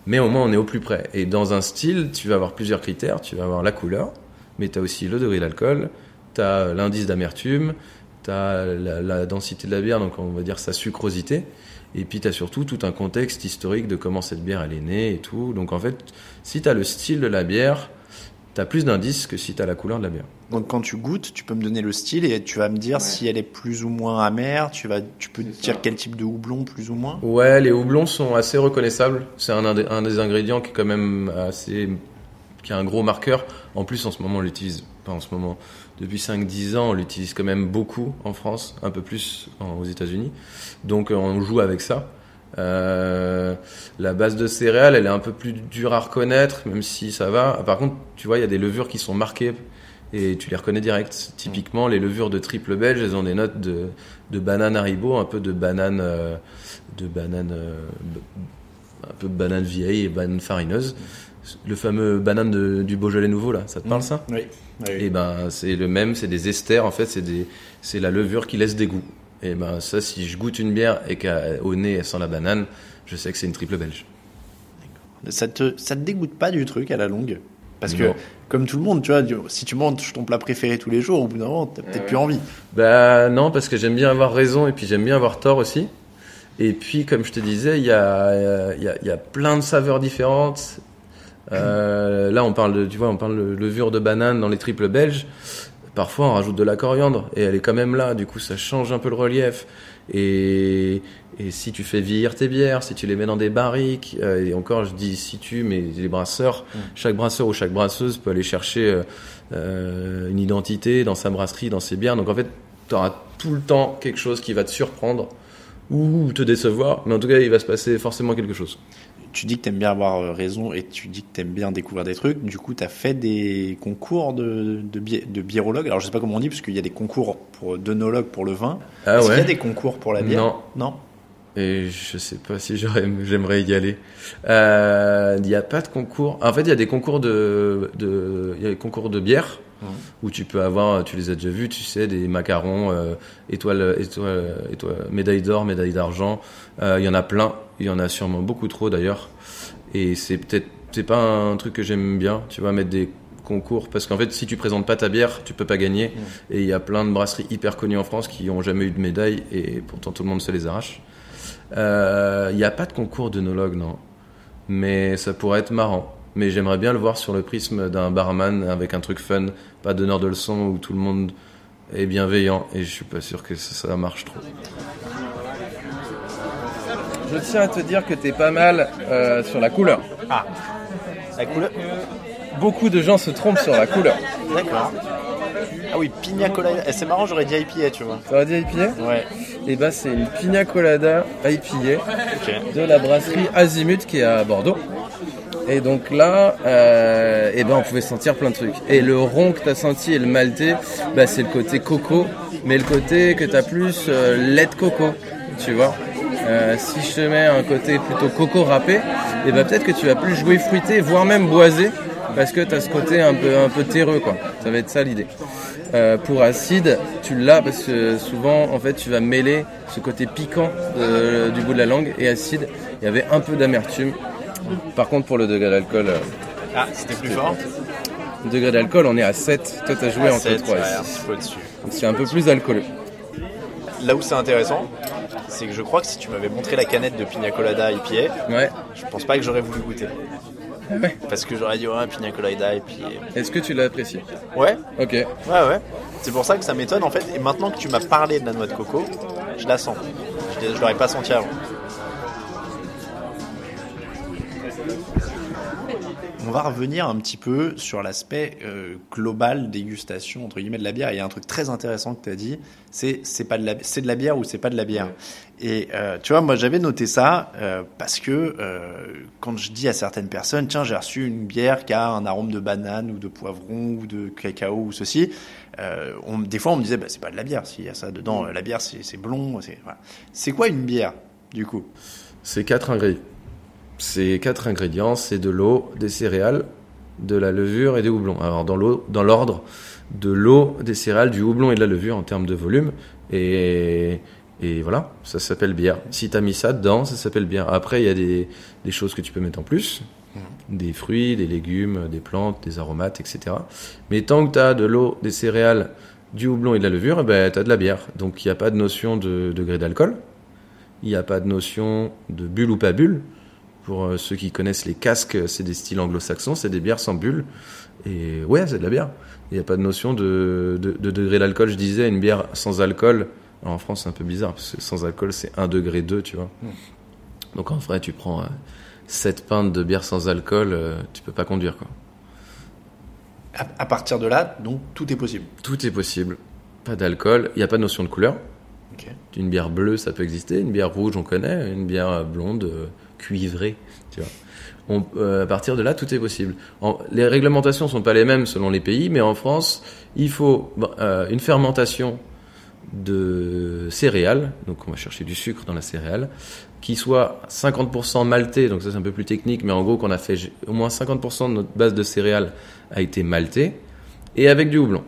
Mais au moins, on est au plus près. Et dans un style, tu vas avoir plusieurs critères. Tu vas avoir la couleur, mais tu as aussi le degré d'alcool, tu as l'indice d'amertume, tu as la, la densité de la bière, donc on va dire sa sucrosité. Et puis tu as surtout tout un contexte historique de comment cette bière elle est née et tout. Donc en fait, si tu as le style de la bière, tu as plus d'indices que si tu as la couleur de la bière. Donc quand tu goûtes, tu peux me donner le style et tu vas me dire si elle est plus ou moins amère. Tu vas, tu peux dire quel type de houblon plus ou moins? Ouais, les houblons sont assez reconnaissables. C'est un, un des- ingrédients qui est quand même assez, qui a un gros marqueur. En plus, en ce moment, on l'utilise, pas en ce moment, depuis 5-10 ans, on l'utilise quand même beaucoup en France, un peu plus en- aux États-Unis. Donc, on joue avec ça. Euh, la base de céréales, elle est un peu plus dure à reconnaître, même si ça va. Par contre, tu vois, il y a des levures qui sont marquées et tu les reconnais direct. Typiquement, les levures de triple belge, elles ont des notes de, de banane haribo, un peu de banane, euh, de banane, euh, un peu de banane vieille et banane farineuse. Le fameux banane de- du Beaujolais nouveau, là, ça te parle ça? Oui. oui. Et ben, c'est le même, c'est des esters, en fait, c'est la levure qui laisse des goûts. Et ben, ça, si je goûte une bière et qu'au nez, elle sent la banane, je sais que c'est une triple belge. Ça te, ça te dégoûte pas du truc à la longue? Parce que, comme tout le monde, tu vois, si tu manges ton plat préféré tous les jours, au bout d'un moment, t'as peut-être plus envie. Bah non, parce que j'aime bien avoir raison et puis j'aime bien avoir tort aussi. Et puis, comme je te disais, il y a, y, a, y a plein de saveurs différentes. Euh, là, on parle de, tu vois, on parle de levure de banane dans les triples belges. Parfois, on rajoute de la coriandre et elle est quand même là. Du coup, ça change un peu le relief. Et, et si tu fais vieillir tes bières, si tu les mets dans des barriques, euh, et encore, je dis si tu, mais les brasseurs, chaque brasseur ou chaque brasseuse peut aller chercher euh, euh, une identité dans sa brasserie, dans ses bières. Donc en fait, tu auras tout le temps quelque chose qui va te surprendre ou te décevoir, mais en tout cas, il va se passer forcément quelque chose. Tu dis que t'aimes bien avoir euh, raison et tu dis que t'aimes bien découvrir des trucs. Du coup, t'as fait des concours de, de, bi- de biérologue. Alors, je sais pas comment on dit, parce qu'il y a des concours pour d'œnologue pour le vin. Ah Est-ce qu'il y a ouais des concours pour la bière Non. Non. Et je sais pas si j'aimerais y aller. Euh, Il n'y a pas de concours. En fait, il y a des concours de, de, y a des concours de bière où tu peux avoir, tu les as déjà vus, tu sais, des macarons, euh, étoile, étoile, étoile, médaille d'or, médaille d'argent. Euh, Il y en a plein. Il y en a sûrement beaucoup trop d'ailleurs. Et c'est peut-être, c'est pas un truc que j'aime bien. Tu vois, mettre des concours parce qu'en fait, si tu présentes pas ta bière, tu peux pas gagner. Et il y a plein de brasseries hyper connues en France qui ont jamais eu de médaille et pourtant tout le monde se les arrache. Euh, Il n'y a pas de concours d'œnologue, non. Mais ça pourrait être marrant. Mais j'aimerais bien le voir sur le prisme d'un barman avec un truc fun, pas donneur de leçons où tout le monde est bienveillant. Et je suis pas sûr que ça, ça marche trop. Je tiens à te dire que t'es pas mal euh, sur la couleur. Ah. La couleur Beaucoup de gens se trompent sur la couleur. D'accord. Ah oui, pina colada. Eh, c'est marrant, j'aurais dit IPA, tu vois. Va dire IPA Ouais. Et ben c'est une pina colada IPA. De la brasserie Azimut qui est à Bordeaux. Et donc là, euh, eh ben on pouvait sentir plein de trucs. Et le rond que t'as senti et le maltais, bah, c'est le côté coco, mais le côté que t'as plus euh, lait de coco, tu vois. Euh, si je te mets un côté plutôt coco râpé, et ben peut-être que tu vas plus jouer fruité, voire même boisé, parce que t'as ce côté un peu un peu terreux quoi. Ça va être ça l'idée. Euh, pour acide, tu l'as parce que souvent, en fait, tu vas mêler ce côté piquant de- du bout de la langue et acide. Il y avait un peu d'amertume. Par contre, pour le degré d'alcool, euh, Ah, c'était plus fort degré d'alcool, on est à 7. Toi, t'as joué entre 7, 3 ouais, et un 6. petit peu dessus. C'est un peu plus alcooleux. Là où c'est intéressant, c'est que je crois que si tu m'avais montré la canette de pina colada IPA, Ouais. je pense pas que j'aurais voulu goûter. Ah ouais. Parce que j'aurais dit, ouais, pina colada IPA. Est-ce que tu l'as apprécié? Ouais, Ok. ouais, ouais. C'est pour ça que ça m'étonne en fait. Et maintenant que tu m'as parlé de la noix de coco, je la sens. Je, je l'aurais pas senti avant. On va revenir un petit peu sur l'aspect euh, global dégustation entre guillemets de la bière. Il y a un truc très intéressant que tu as dit, c'est c'est pas de la c'est de la bière ou c'est pas de la bière. Et euh, tu vois, moi j'avais noté ça euh, parce que quand je dis à certaines personnes, tiens, j'ai reçu une bière qui a un arôme de banane ou de poivron ou de cacao ou ceci, on, des fois on me disait, bah, c'est pas de la bière s'il y a ça dedans. La bière c'est c'est blond. C'est voilà. C'est quoi une bière du coup? C'est quatre ingrédients. C'est quatre ingrédients, c'est de l'eau, des céréales, de la levure et des houblons. Alors dans l'eau, dans l'ordre de l'eau, des céréales, du houblon et de la levure en termes de volume. Et, et voilà, ça s'appelle bière. Si t'as mis ça dedans, ça s'appelle bière. Après, il y a des, des choses que tu peux mettre en plus. Des fruits, des légumes, des plantes, des aromates, etc. Mais tant que t'as de l'eau, des céréales, du houblon et de la levure, eh ben, t'as de la bière. Donc il n'y a pas de notion de degré d'alcool. Il n'y a pas de notion de bulle ou pas bulle. Pour euh, ceux qui connaissent les casques, c'est des styles anglo-saxons, c'est des bières sans bulle. Et ouais, c'est de la bière. Il n'y a pas de notion de, de, de degré d'alcool. Je disais, une bière sans alcool, alors en France c'est un peu bizarre, parce que sans alcool c'est 1 degré 2, tu vois. Donc en vrai, tu prends euh, 7 pintes de bière sans alcool, euh, tu peux pas conduire, quoi. à, à partir de là, donc tout est possible. Tout est possible. Pas d'alcool, il n'y a pas de notion de couleur. Une bière bleue, ça peut exister. Une bière rouge, on connaît. Une bière blonde, euh, cuivrée, tu vois. On, euh, à partir de là, tout est possible. Les réglementations sont pas les mêmes selon les pays, mais en France, il faut euh, une fermentation de céréales, donc on va chercher du sucre dans la céréale, qui soit 50% malté, donc ça c'est un peu plus technique, mais en gros qu'on a fait au moins 50% de notre base de céréales a été malté, et avec du houblon.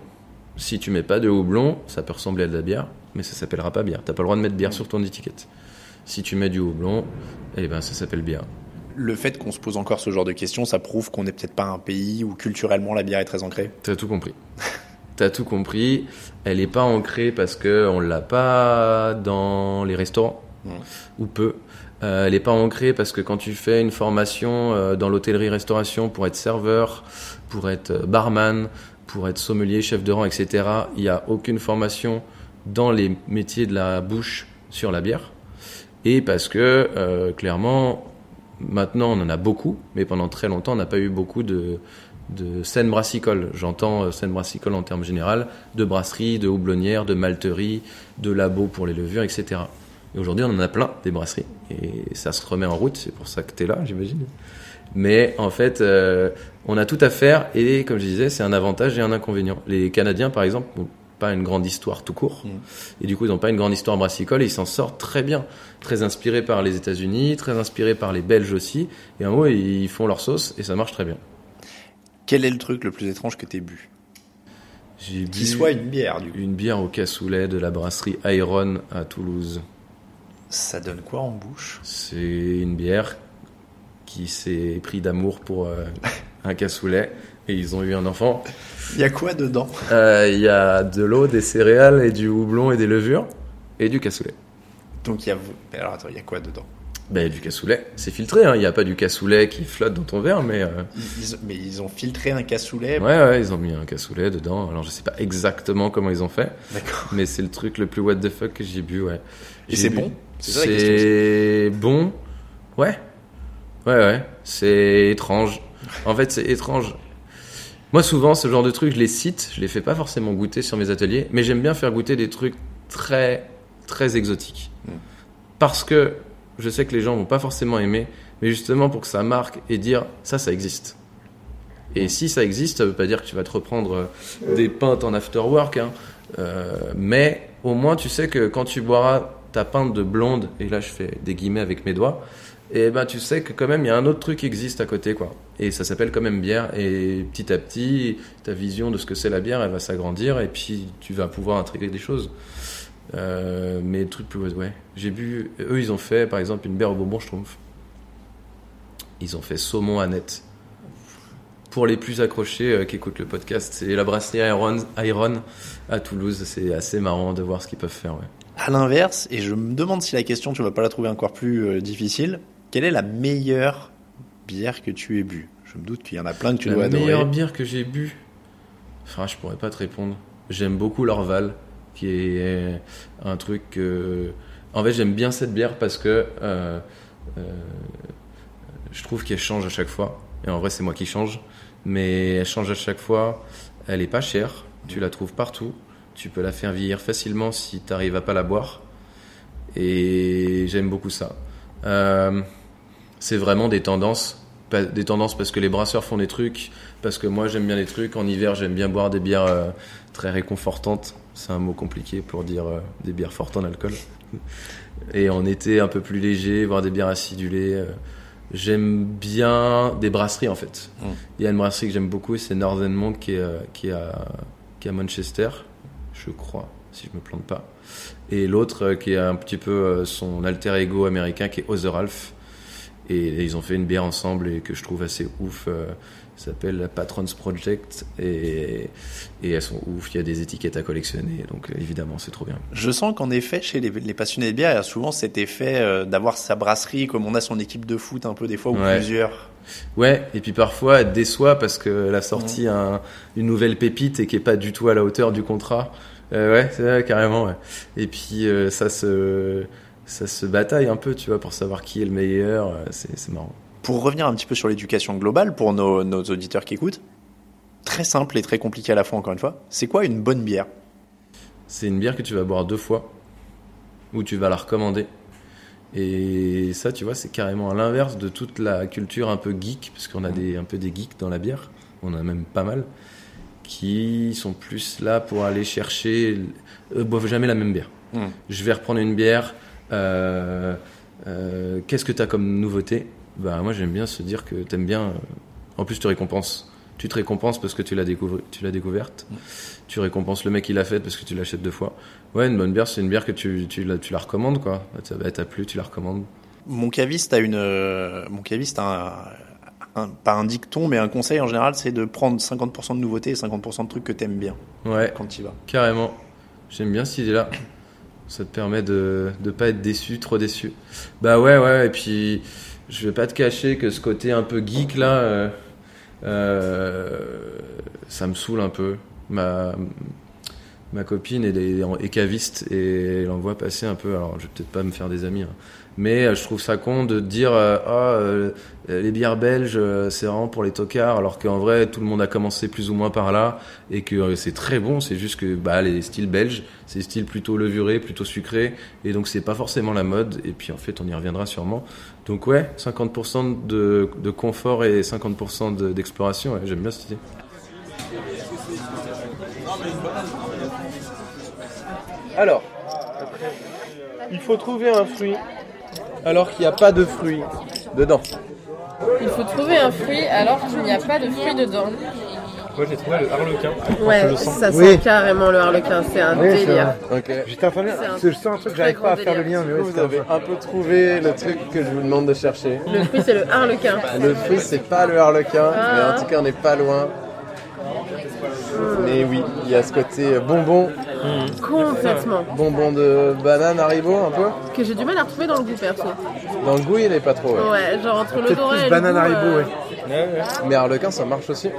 Si tu mets pas de houblon, ça peut ressembler à de la bière, mais ça s'appellera pas bière. T'as pas le droit de mettre bière sur ton étiquette. Si tu mets du houblon, eh ben ça s'appelle bière. Le fait qu'on se pose encore ce genre de questions, ça prouve qu'on n'est peut-être pas un pays où culturellement la bière est très ancrée? T'as tout compris. T'as tout compris. Elle n'est pas ancrée parce que on l'a pas dans les restaurants ou peu. Euh, elle n'est pas ancrée parce que quand tu fais une formation euh, dans l'hôtellerie-restauration pour être serveur, pour être euh, barman, pour être sommelier, chef de rang, etc., il n'y a aucune formation dans les métiers de la bouche sur la bière. Et parce que, clairement, maintenant on en a beaucoup, mais pendant très longtemps on n'a pas eu beaucoup de, de scènes brassicoles. J'entends scènes brassicoles en termes général, de brasseries, de houblonnières, de malteries, de labos pour les levures, etc. Et aujourd'hui, on en a plein des brasseries. Et ça se remet en route. C'est pour ça que tu es là, j'imagine. Mais en fait, euh, on a tout à faire. Et comme je disais, c'est un avantage et un inconvénient. Les Canadiens, par exemple, pas une grande histoire tout court. Mm. Et du coup, ils n'ont pas une grande histoire brassicole. Et ils s'en sortent très bien. Très inspirés par les États-Unis, très inspirés par les Belges aussi. Et en gros, ils font leur sauce et ça marche très bien. Quel est le truc le plus étrange que tu aies bu Qui soit une bière, du coup. Une bière au cassoulet de la brasserie Iron à Toulouse. Ça donne quoi en bouche? C'est une bière qui s'est pris d'amour pour euh, un cassoulet et ils ont eu un enfant. Il y a quoi dedans euh, Il y a de l'eau, des céréales et du houblon et des levures et du cassoulet. Donc il y a. Alors attends, il y a quoi dedans ben, du cassoulet. C'est filtré, hein. il n'y a pas du cassoulet qui flotte dans ton verre, mais. Euh, ils, mais ils ont filtré un cassoulet Ouais, ouais, ils ont mis un cassoulet dedans. Alors je sais pas exactement comment ils ont fait. D'accord. Mais c'est le truc le plus what the fuck que j'ai bu, ouais. Et c'est bon C'est bon. Ouais. Ouais, ouais. C'est étrange. En fait, c'est étrange. Moi, souvent, ce genre de trucs, je les cite, je les fais pas forcément goûter sur mes ateliers, mais j'aime bien faire goûter des trucs très, très exotiques. Hmm. Parce que je sais que les gens vont pas forcément aimer, mais justement pour que ça marque et dire ça, ça existe. Et si ça existe, ça veut pas dire que tu vas te reprendre euh, des pintes en after work, hein. euh, mais au moins tu sais que quand tu boiras ta pinte de blonde, et là je fais des guillemets avec mes doigts, et ben tu sais que quand même il y a un autre truc qui existe à côté quoi. Et ça s'appelle quand même bière et petit à petit ta vision de ce que c'est la bière elle va s'agrandir et puis tu vas pouvoir intégrer des choses. Euh, mais trucs plus ouais. J'ai bu. Eux, ils ont fait, par exemple, une bière au bonbon trouve Ils ont fait saumon à net. Pour les plus accrochés euh, qui écoutent le podcast, c'est la brasserie Iron, Iron à Toulouse. C'est assez marrant de voir ce qu'ils peuvent faire. Ouais. À l'inverse, et je me demande si la question, tu vas pas la trouver encore plus euh, difficile, quelle est la meilleure bière que tu aies bu? Je me doute qu'il y en a plein que tu dois adorer. La meilleure bière que j'ai bu? Enfin, je pourrais pas te répondre. J'aime beaucoup l'Orval qui est un truc. En fait, j'aime bien cette bière parce que euh, euh, je trouve qu'elle change à chaque fois. Et en vrai, c'est moi qui change. Mais elle change à chaque fois. Elle est pas chère. Tu la trouves partout. Tu peux la faire vieillir facilement si tu arrives à pas la boire. Et j'aime beaucoup ça. Euh, c'est vraiment des tendances. Des tendances parce que les brasseurs font des trucs. Parce que moi, j'aime bien les trucs. En hiver, j'aime bien boire des bières très réconfortantes c'est un mot compliqué pour dire euh, des bières fortes en alcool. Et en été, un peu plus léger, voire des bières acidulées. Euh, j'aime bien des brasseries en fait. Mm. Il y a une brasserie que j'aime beaucoup, c'est Northern Monk qui est, euh, qui, est à, qui est à Manchester, je crois, si je me plante pas. Et l'autre qui est un petit peu son alter ego américain qui est Other Et, ils ont fait une bière ensemble et que je trouve assez ouf s'appelle Patrons Project et, et, elles sont ouf. Il y a des étiquettes à collectionner, donc euh, évidemment c'est trop bien. Je sens qu'en effet, chez les, passionnés de bière, il y a souvent cet effet euh, d'avoir sa brasserie comme on a son équipe de foot un peu des fois ou plusieurs. Ouais, et puis parfois elle déçoit parce qu'elle a sorti un, une nouvelle pépite et qui est pas du tout à la hauteur du contrat. Euh, ouais, c'est carrément. Ouais. Et puis ça se ça se bataille un peu, tu vois, pour savoir qui est le meilleur. C'est marrant. Pour revenir un petit peu sur l'éducation globale pour nos, auditeurs qui écoutent, très simple et très compliqué à la fois encore une fois, c'est quoi une bonne bière? C'est une bière que tu vas boire deux fois où tu vas la recommander. Et ça, tu vois, c'est carrément à l'inverse de toute la culture un peu geek, parce qu'on a des, un peu des geeks dans la bière, on en a même pas mal, qui sont plus là pour aller chercher, eux boivent jamais la même bière. Mm. Je vais reprendre une bière, euh, euh, qu'est-ce que tu as comme nouveauté? Bah moi j'aime bien se dire que t'aimes bien, euh, en plus tu récompenses. Tu te récompenses parce que tu l'as découvert, tu l'as découverte. Tu récompenses le mec qui l'a faite parce que tu l'achètes deux fois. Ouais, une bonne bière, c'est une bière que tu, tu, la, tu la recommandes, quoi. T'a plu, tu la recommandes. Mon caviste a une, euh, mon caviste a un, un- pas un dicton, mais un conseil en général, c'est de prendre 50% de nouveautés et 50% de trucs que t'aimes bien Ouais, quand tu y vas. carrément. J'aime bien cette idée-là. Ça te permet de ne pas être déçu, trop déçu. Bah ouais, ouais, et puis je vais pas te cacher que ce côté un peu geek là, euh, euh, ça me saoule un peu. Ma, ma copine est, est caviste et elle en voit passer un peu. Alors je vais peut-être pas me faire des amis, hein. Mais euh, je trouve ça con de dire euh, ah euh, les bières belges c'est vraiment pour les tocards, alors qu'en vrai tout le monde a commencé plus ou moins par là et que c'est très bon. C'est juste que bah les styles belges c'est style plutôt levuré, plutôt sucré et donc c'est pas forcément la mode. Et puis en fait on y reviendra sûrement. Donc ouais, 50% de, de confort et 50% de- d'exploration. ouais, J'aime bien cette idée. Alors, il faut trouver un fruit alors qu'il n'y a pas de fruit dedans. Il faut trouver un fruit alors qu'il n'y a pas de fruit dedans. Moi j'ai trouvé le harlequin. Ouais, ça sent Oui. carrément le harlequin, c'est un Oui, délire. vrai. Ok. J'étais en train de je sens un truc, j'arrive pas à faire le lien, mais ouais, Vous avez un peu trouvé le truc que je vous demande de chercher. Le fruit, c'est le harlequin. Le fruit, c'est pas le harlequin, Ah. mais en tout cas, on n'est pas loin. Mais oui, il y a ce côté bonbon, Complètement. bonbon de banane Haribo un peu. Que j'ai du mal à retrouver dans le goût perso. Dans le goût, il est pas trop. ouais. Ouais, genre entre l'odorat plus et le banane goût, Haribo, euh, ouais. Mais harlequin, ça marche aussi. Ouais,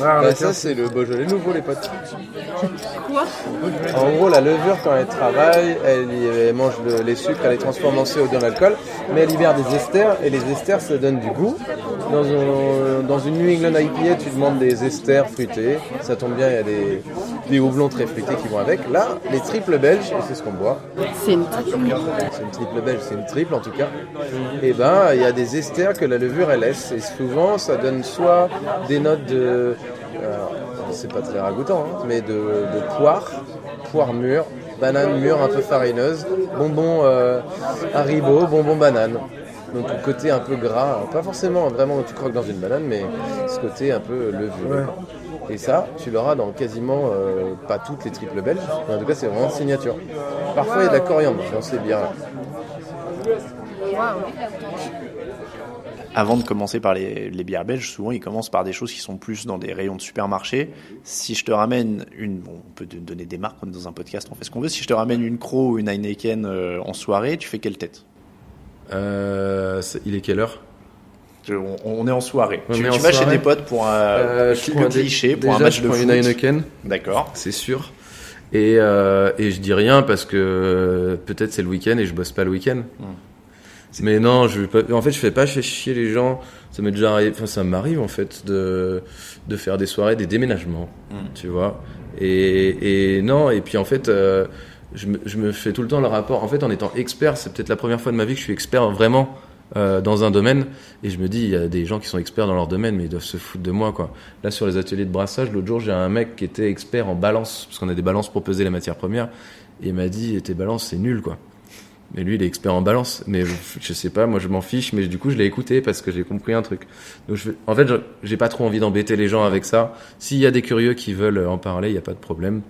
Bah, ça, c'est le Beaujolais nouveau, les potes. Quoi? En gros, la levure, quand elle travaille, elle, elle mange le- les sucres, elle les transforme en CO2 en alcool, mais elle libère des esters, et les esters, ça donne du goût. Dans, un- dans une New England IPA, tu demandes des esters fruités, ça tombe bien, il y a des, des houblons très fruités qui vont avec. Là, les triples belges, et c'est ce qu'on boit, C'est une triple. c'est une triple belge, c'est une triple en tout cas, et ben, il y a des esters que la levure, elle laisse, et souvent, ça donne soit des notes de... alors, c'est pas très ragoûtant, hein, mais de, de poire, poire mûre, banane mûre un peu farineuse, bonbon euh, haribo, bonbon banane. Donc le côté un peu gras, pas forcément vraiment tu croques dans une banane, mais ce côté un peu levuré. Et ça, tu l'auras dans quasiment euh, pas toutes les triples belges, mais en tout cas c'est vraiment signature. Parfois il y a de la coriandre dans ces bières. Avant de commencer par les, les bières belges, souvent ils commencent par des choses qui sont plus dans des rayons de supermarché. Si je te ramène une, bon, on peut te donner des marques, on est dans un podcast, on fait ce qu'on veut. Si je te ramène une Crow ou une Heineken euh, en soirée, tu fais quelle tête? Euh, c'est- il est quelle heure? On, on est en soirée. On tu tu en vas chez des potes pour un Euh, je le prends des- cliché, pour un match je de prends foot. une Heineken. D'accord. c'est sûr. Et, euh, et je dis rien parce que euh, peut-être c'est le week-end et je bosse pas le week-end. Mais non, je en fait, je fais pas chier les gens. Ça m'est déjà arrivé, enfin, ça m'arrive en fait de, de faire des soirées, des déménagements, tu vois. Et, et non, et puis en fait, euh, je, me, je me fais tout le temps le rapport. En fait, en étant expert, c'est peut-être la première fois de ma vie que je suis expert vraiment euh, dans un domaine. Et je me dis, il y a des gens qui sont experts dans leur domaine, mais ils doivent se foutre de moi, quoi. Là, sur les ateliers de brassage, l'autre jour, j'ai un mec qui était expert en balance, parce qu'on a des balances pour peser les matières premières. Et il m'a dit, tes balances, c'est nul, quoi. Mais lui, il est expert en balance. Mais je sais pas, moi, je m'en fiche, mais du coup, je l'ai écouté parce que j'ai compris un truc. Donc, en fait, j'ai pas trop envie d'embêter les gens avec ça. S'il y a des curieux qui veulent en parler, il y a pas de problème.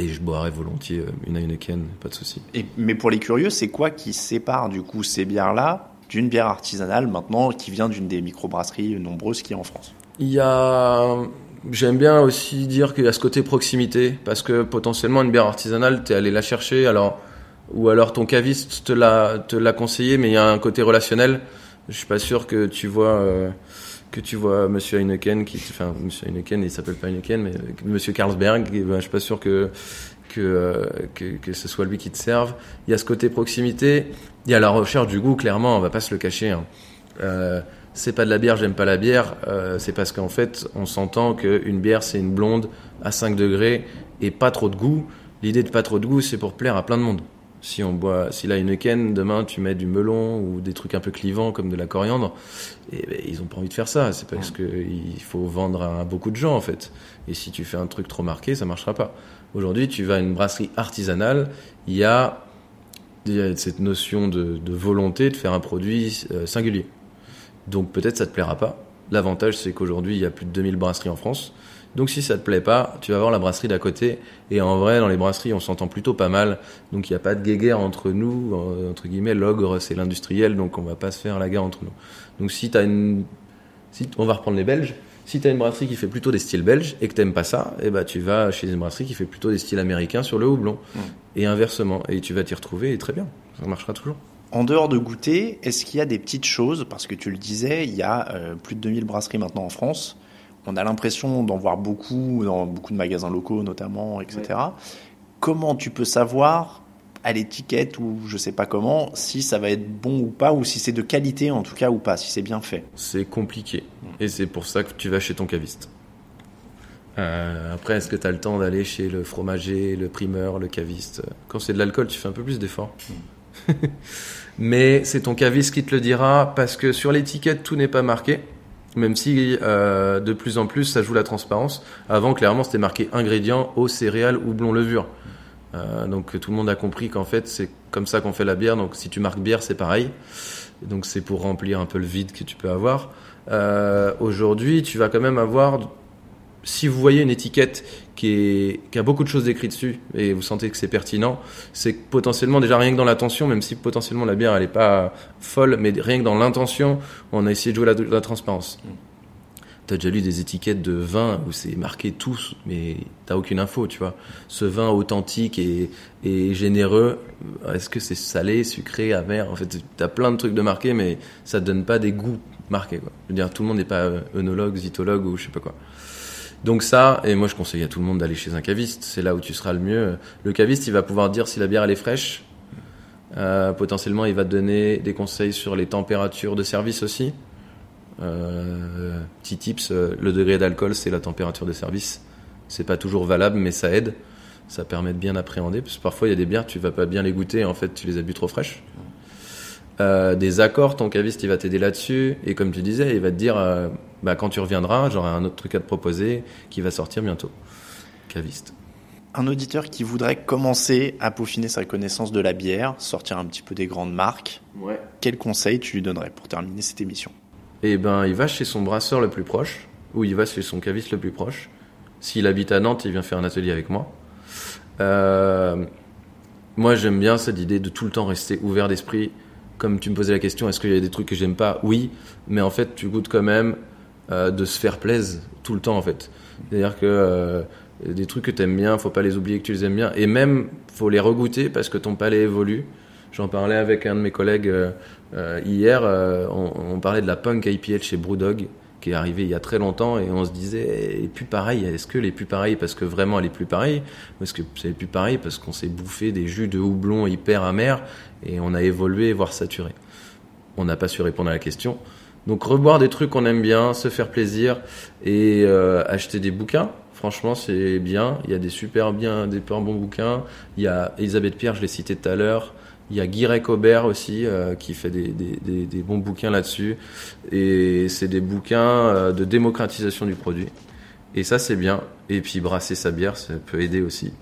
Et je boirai volontiers euh, une Heineken, pas de souci. Mais pour les curieux, c'est quoi qui sépare du coup ces bières-là d'une bière artisanale maintenant qui vient d'une des microbrasseries nombreuses qui est en France Il y a, j'aime bien aussi dire qu'il y a ce côté proximité, parce que potentiellement une bière artisanale, t'es allé la chercher, alors, ou alors ton caviste te l'a, conseillé, mais il y a un côté relationnel. Je suis pas sûr que tu vois, euh, que tu vois Monsieur Heineken, qui, enfin, Monsieur Heineken, il s'appelle pas Heineken, mais Monsieur Carlsberg, ben, je suis pas sûr que, que, euh, que, que ce soit lui qui te serve. Il y a ce côté proximité, il y a la recherche du goût, clairement, on va pas se le cacher. hein. Euh, c'est pas de la bière, j'aime pas la bière, euh, c'est parce qu'en fait, on s'entend qu'une bière, c'est une blonde à 5 degrés et pas trop de goût. L'idée de pas trop de goût, c'est pour plaire à plein de monde. Si on boit, si la Heineken, demain tu mets du melon ou des trucs un peu clivants comme de la coriandre, et ben, ils ont pas envie de faire ça. C'est parce que il faut vendre à beaucoup de gens en fait. Et si tu fais un truc trop marqué, ça marchera pas. Aujourd'hui, tu vas à une brasserie artisanale, il y a, cette notion de, volonté de faire un produit euh, singulier. Donc peut-être ça te plaira pas. L'avantage c'est qu'aujourd'hui il y a plus de 2000 brasseries en France. Donc si ça te plaît pas, tu vas voir la brasserie d'à côté. Et en vrai, dans les brasseries, on s'entend plutôt pas mal. Donc il n'y a pas de guéguerre entre nous. euh, Entre guillemets, l'ogre c'est l'industriel, donc on va pas se faire la guerre entre nous. Donc si t'as une, si on va reprendre les Belges. Si t'as une brasserie qui fait plutôt des styles belges et que t'aimes pas ça, eh ben tu vas chez une brasserie qui fait plutôt des styles américains sur le houblon. Et inversement. Et tu vas t'y retrouver et très bien. Ça marchera toujours. En dehors de goûter, est-ce qu'il y a des petites choses Parce que tu le disais, il y a euh, plus de 2000 brasseries maintenant en France. On a l'impression d'en voir beaucoup dans beaucoup de magasins locaux notamment, etc. Comment tu peux savoir à l'étiquette ou je sais pas comment si ça va être bon ou pas ou si c'est de qualité en tout cas ou pas, si c'est bien fait C'est compliqué. Et c'est pour ça que tu vas chez ton caviste. Euh, après, est-ce que tu as le temps d'aller chez le fromager, le primeur, le caviste? Quand c'est de l'alcool, tu fais un peu plus d'efforts. Mais c'est ton caviste qui te le dira parce que sur l'étiquette, tout n'est pas marqué. Même si euh, de plus en plus ça joue la transparence. Avant, clairement, c'était marqué ingrédients, eau, céréales ou blond levure. Euh, donc tout le monde a compris qu'en fait c'est comme ça qu'on fait la bière. Donc si tu marques bière, c'est pareil. Donc c'est pour remplir un peu le vide que tu peux avoir. Euh, Aujourd'hui, tu vas quand même avoir. Si vous voyez une étiquette qui, a beaucoup de choses écrites dessus et vous sentez que c'est pertinent, c'est potentiellement déjà rien que dans l'attention, même si potentiellement la bière elle est pas folle, mais rien que dans l'intention, on a essayé de jouer la, la transparence. T'as déjà lu des étiquettes de vin où c'est marqué tous, mais t'as aucune info, tu vois. Ce vin authentique et, généreux, est-ce que c'est salé, sucré, amer? En fait, t'as plein de trucs de marqués, mais ça te donne pas des goûts marqués. Quoi. Je veux dire, tout le monde n'est pas euh, œnologue, zytologue ou je sais pas quoi. Donc ça, et moi je conseille à tout le monde d'aller chez un caviste. C'est là où tu seras le mieux. Le caviste, il va pouvoir dire si la bière elle est fraîche. Euh, potentiellement, il va te donner des conseils sur les températures de service aussi. Euh, petit tips, euh, le degré d'alcool, c'est la température de service. C'est pas toujours valable, mais ça aide. Ça permet de bien appréhender. Parce que parfois, il y a des bières, tu vas pas bien les goûter. En fait, tu les as bu trop fraîches. Euh, des accords, ton caviste, il va t'aider là-dessus. Et comme tu disais, il va te dire, euh, bah, quand tu reviendras, j'aurai un autre truc à te proposer qui va sortir bientôt. Caviste. Un auditeur qui voudrait commencer à peaufiner sa connaissance de la bière, sortir un petit peu des grandes marques, Ouais. quel conseil tu lui donnerais pour terminer cette émission? Et ben, il va chez son brasseur le plus proche, ou il va chez son caviste le plus proche. S'il habite à Nantes, il vient faire un atelier avec moi. Euh, moi, j'aime bien cette idée de tout le temps rester ouvert d'esprit. Comme tu me posais la question, est-ce qu'il y a des trucs que j'aime pas? Oui, mais en fait, tu goûtes quand même euh, de se faire plaisir tout le temps, en fait. C'est-à-dire que euh, des trucs que t'aimes bien, faut pas les oublier que tu les aimes bien, et même faut les regoûter parce que ton palais évolue. J'en parlais avec un de mes collègues euh, hier. euh, on, on parlait de la punk IPL chez Brewdog qui est arrivée il y a très longtemps et on se disait elle est plus pareille. Est-ce que les plus pareille parce que vraiment elle est plus pareille? Ou est-ce que c'est plus pareil parce qu'on s'est bouffé des jus de houblon hyper amers et on a évolué voire saturé. On n'a pas su répondre à la question. Donc reboire des trucs qu'on aime bien, se faire plaisir et euh, acheter des bouquins. Franchement, c'est bien. Il y a des super bien, des super bons bouquins. Il y a Elisabeth Pierre, je l'ai cité tout à l'heure. Il y a Guy Aubert aussi euh, qui fait des, des, des, des bons bouquins là-dessus. Et c'est des bouquins euh, de démocratisation du produit. Et ça, c'est bien. Et puis brasser sa bière, ça peut aider aussi.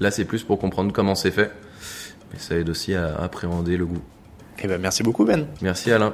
Là, c'est plus pour comprendre comment c'est fait. Mais ça aide aussi à appréhender le goût. Eh ben, merci beaucoup Ben. Merci Alain.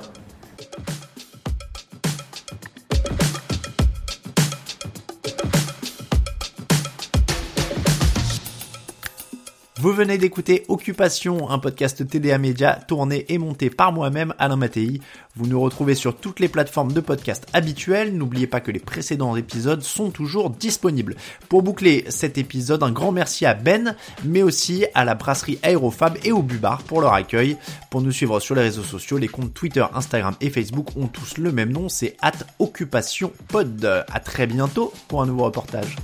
Vous venez d'écouter Occupation, un podcast TDA Média tourné et monté par moi-même, Alain Mattei. Vous nous retrouvez sur toutes les plateformes de podcast habituelles. N'oubliez pas que les précédents épisodes sont toujours disponibles. Pour boucler cet épisode, un grand merci à Ben, mais aussi à la brasserie Aérofab et au Bubar pour leur accueil. Pour nous suivre sur les réseaux sociaux, les comptes Twitter, Instagram et Facebook ont tous le même nom, c'est at Occupation Pod. À très bientôt pour un nouveau reportage.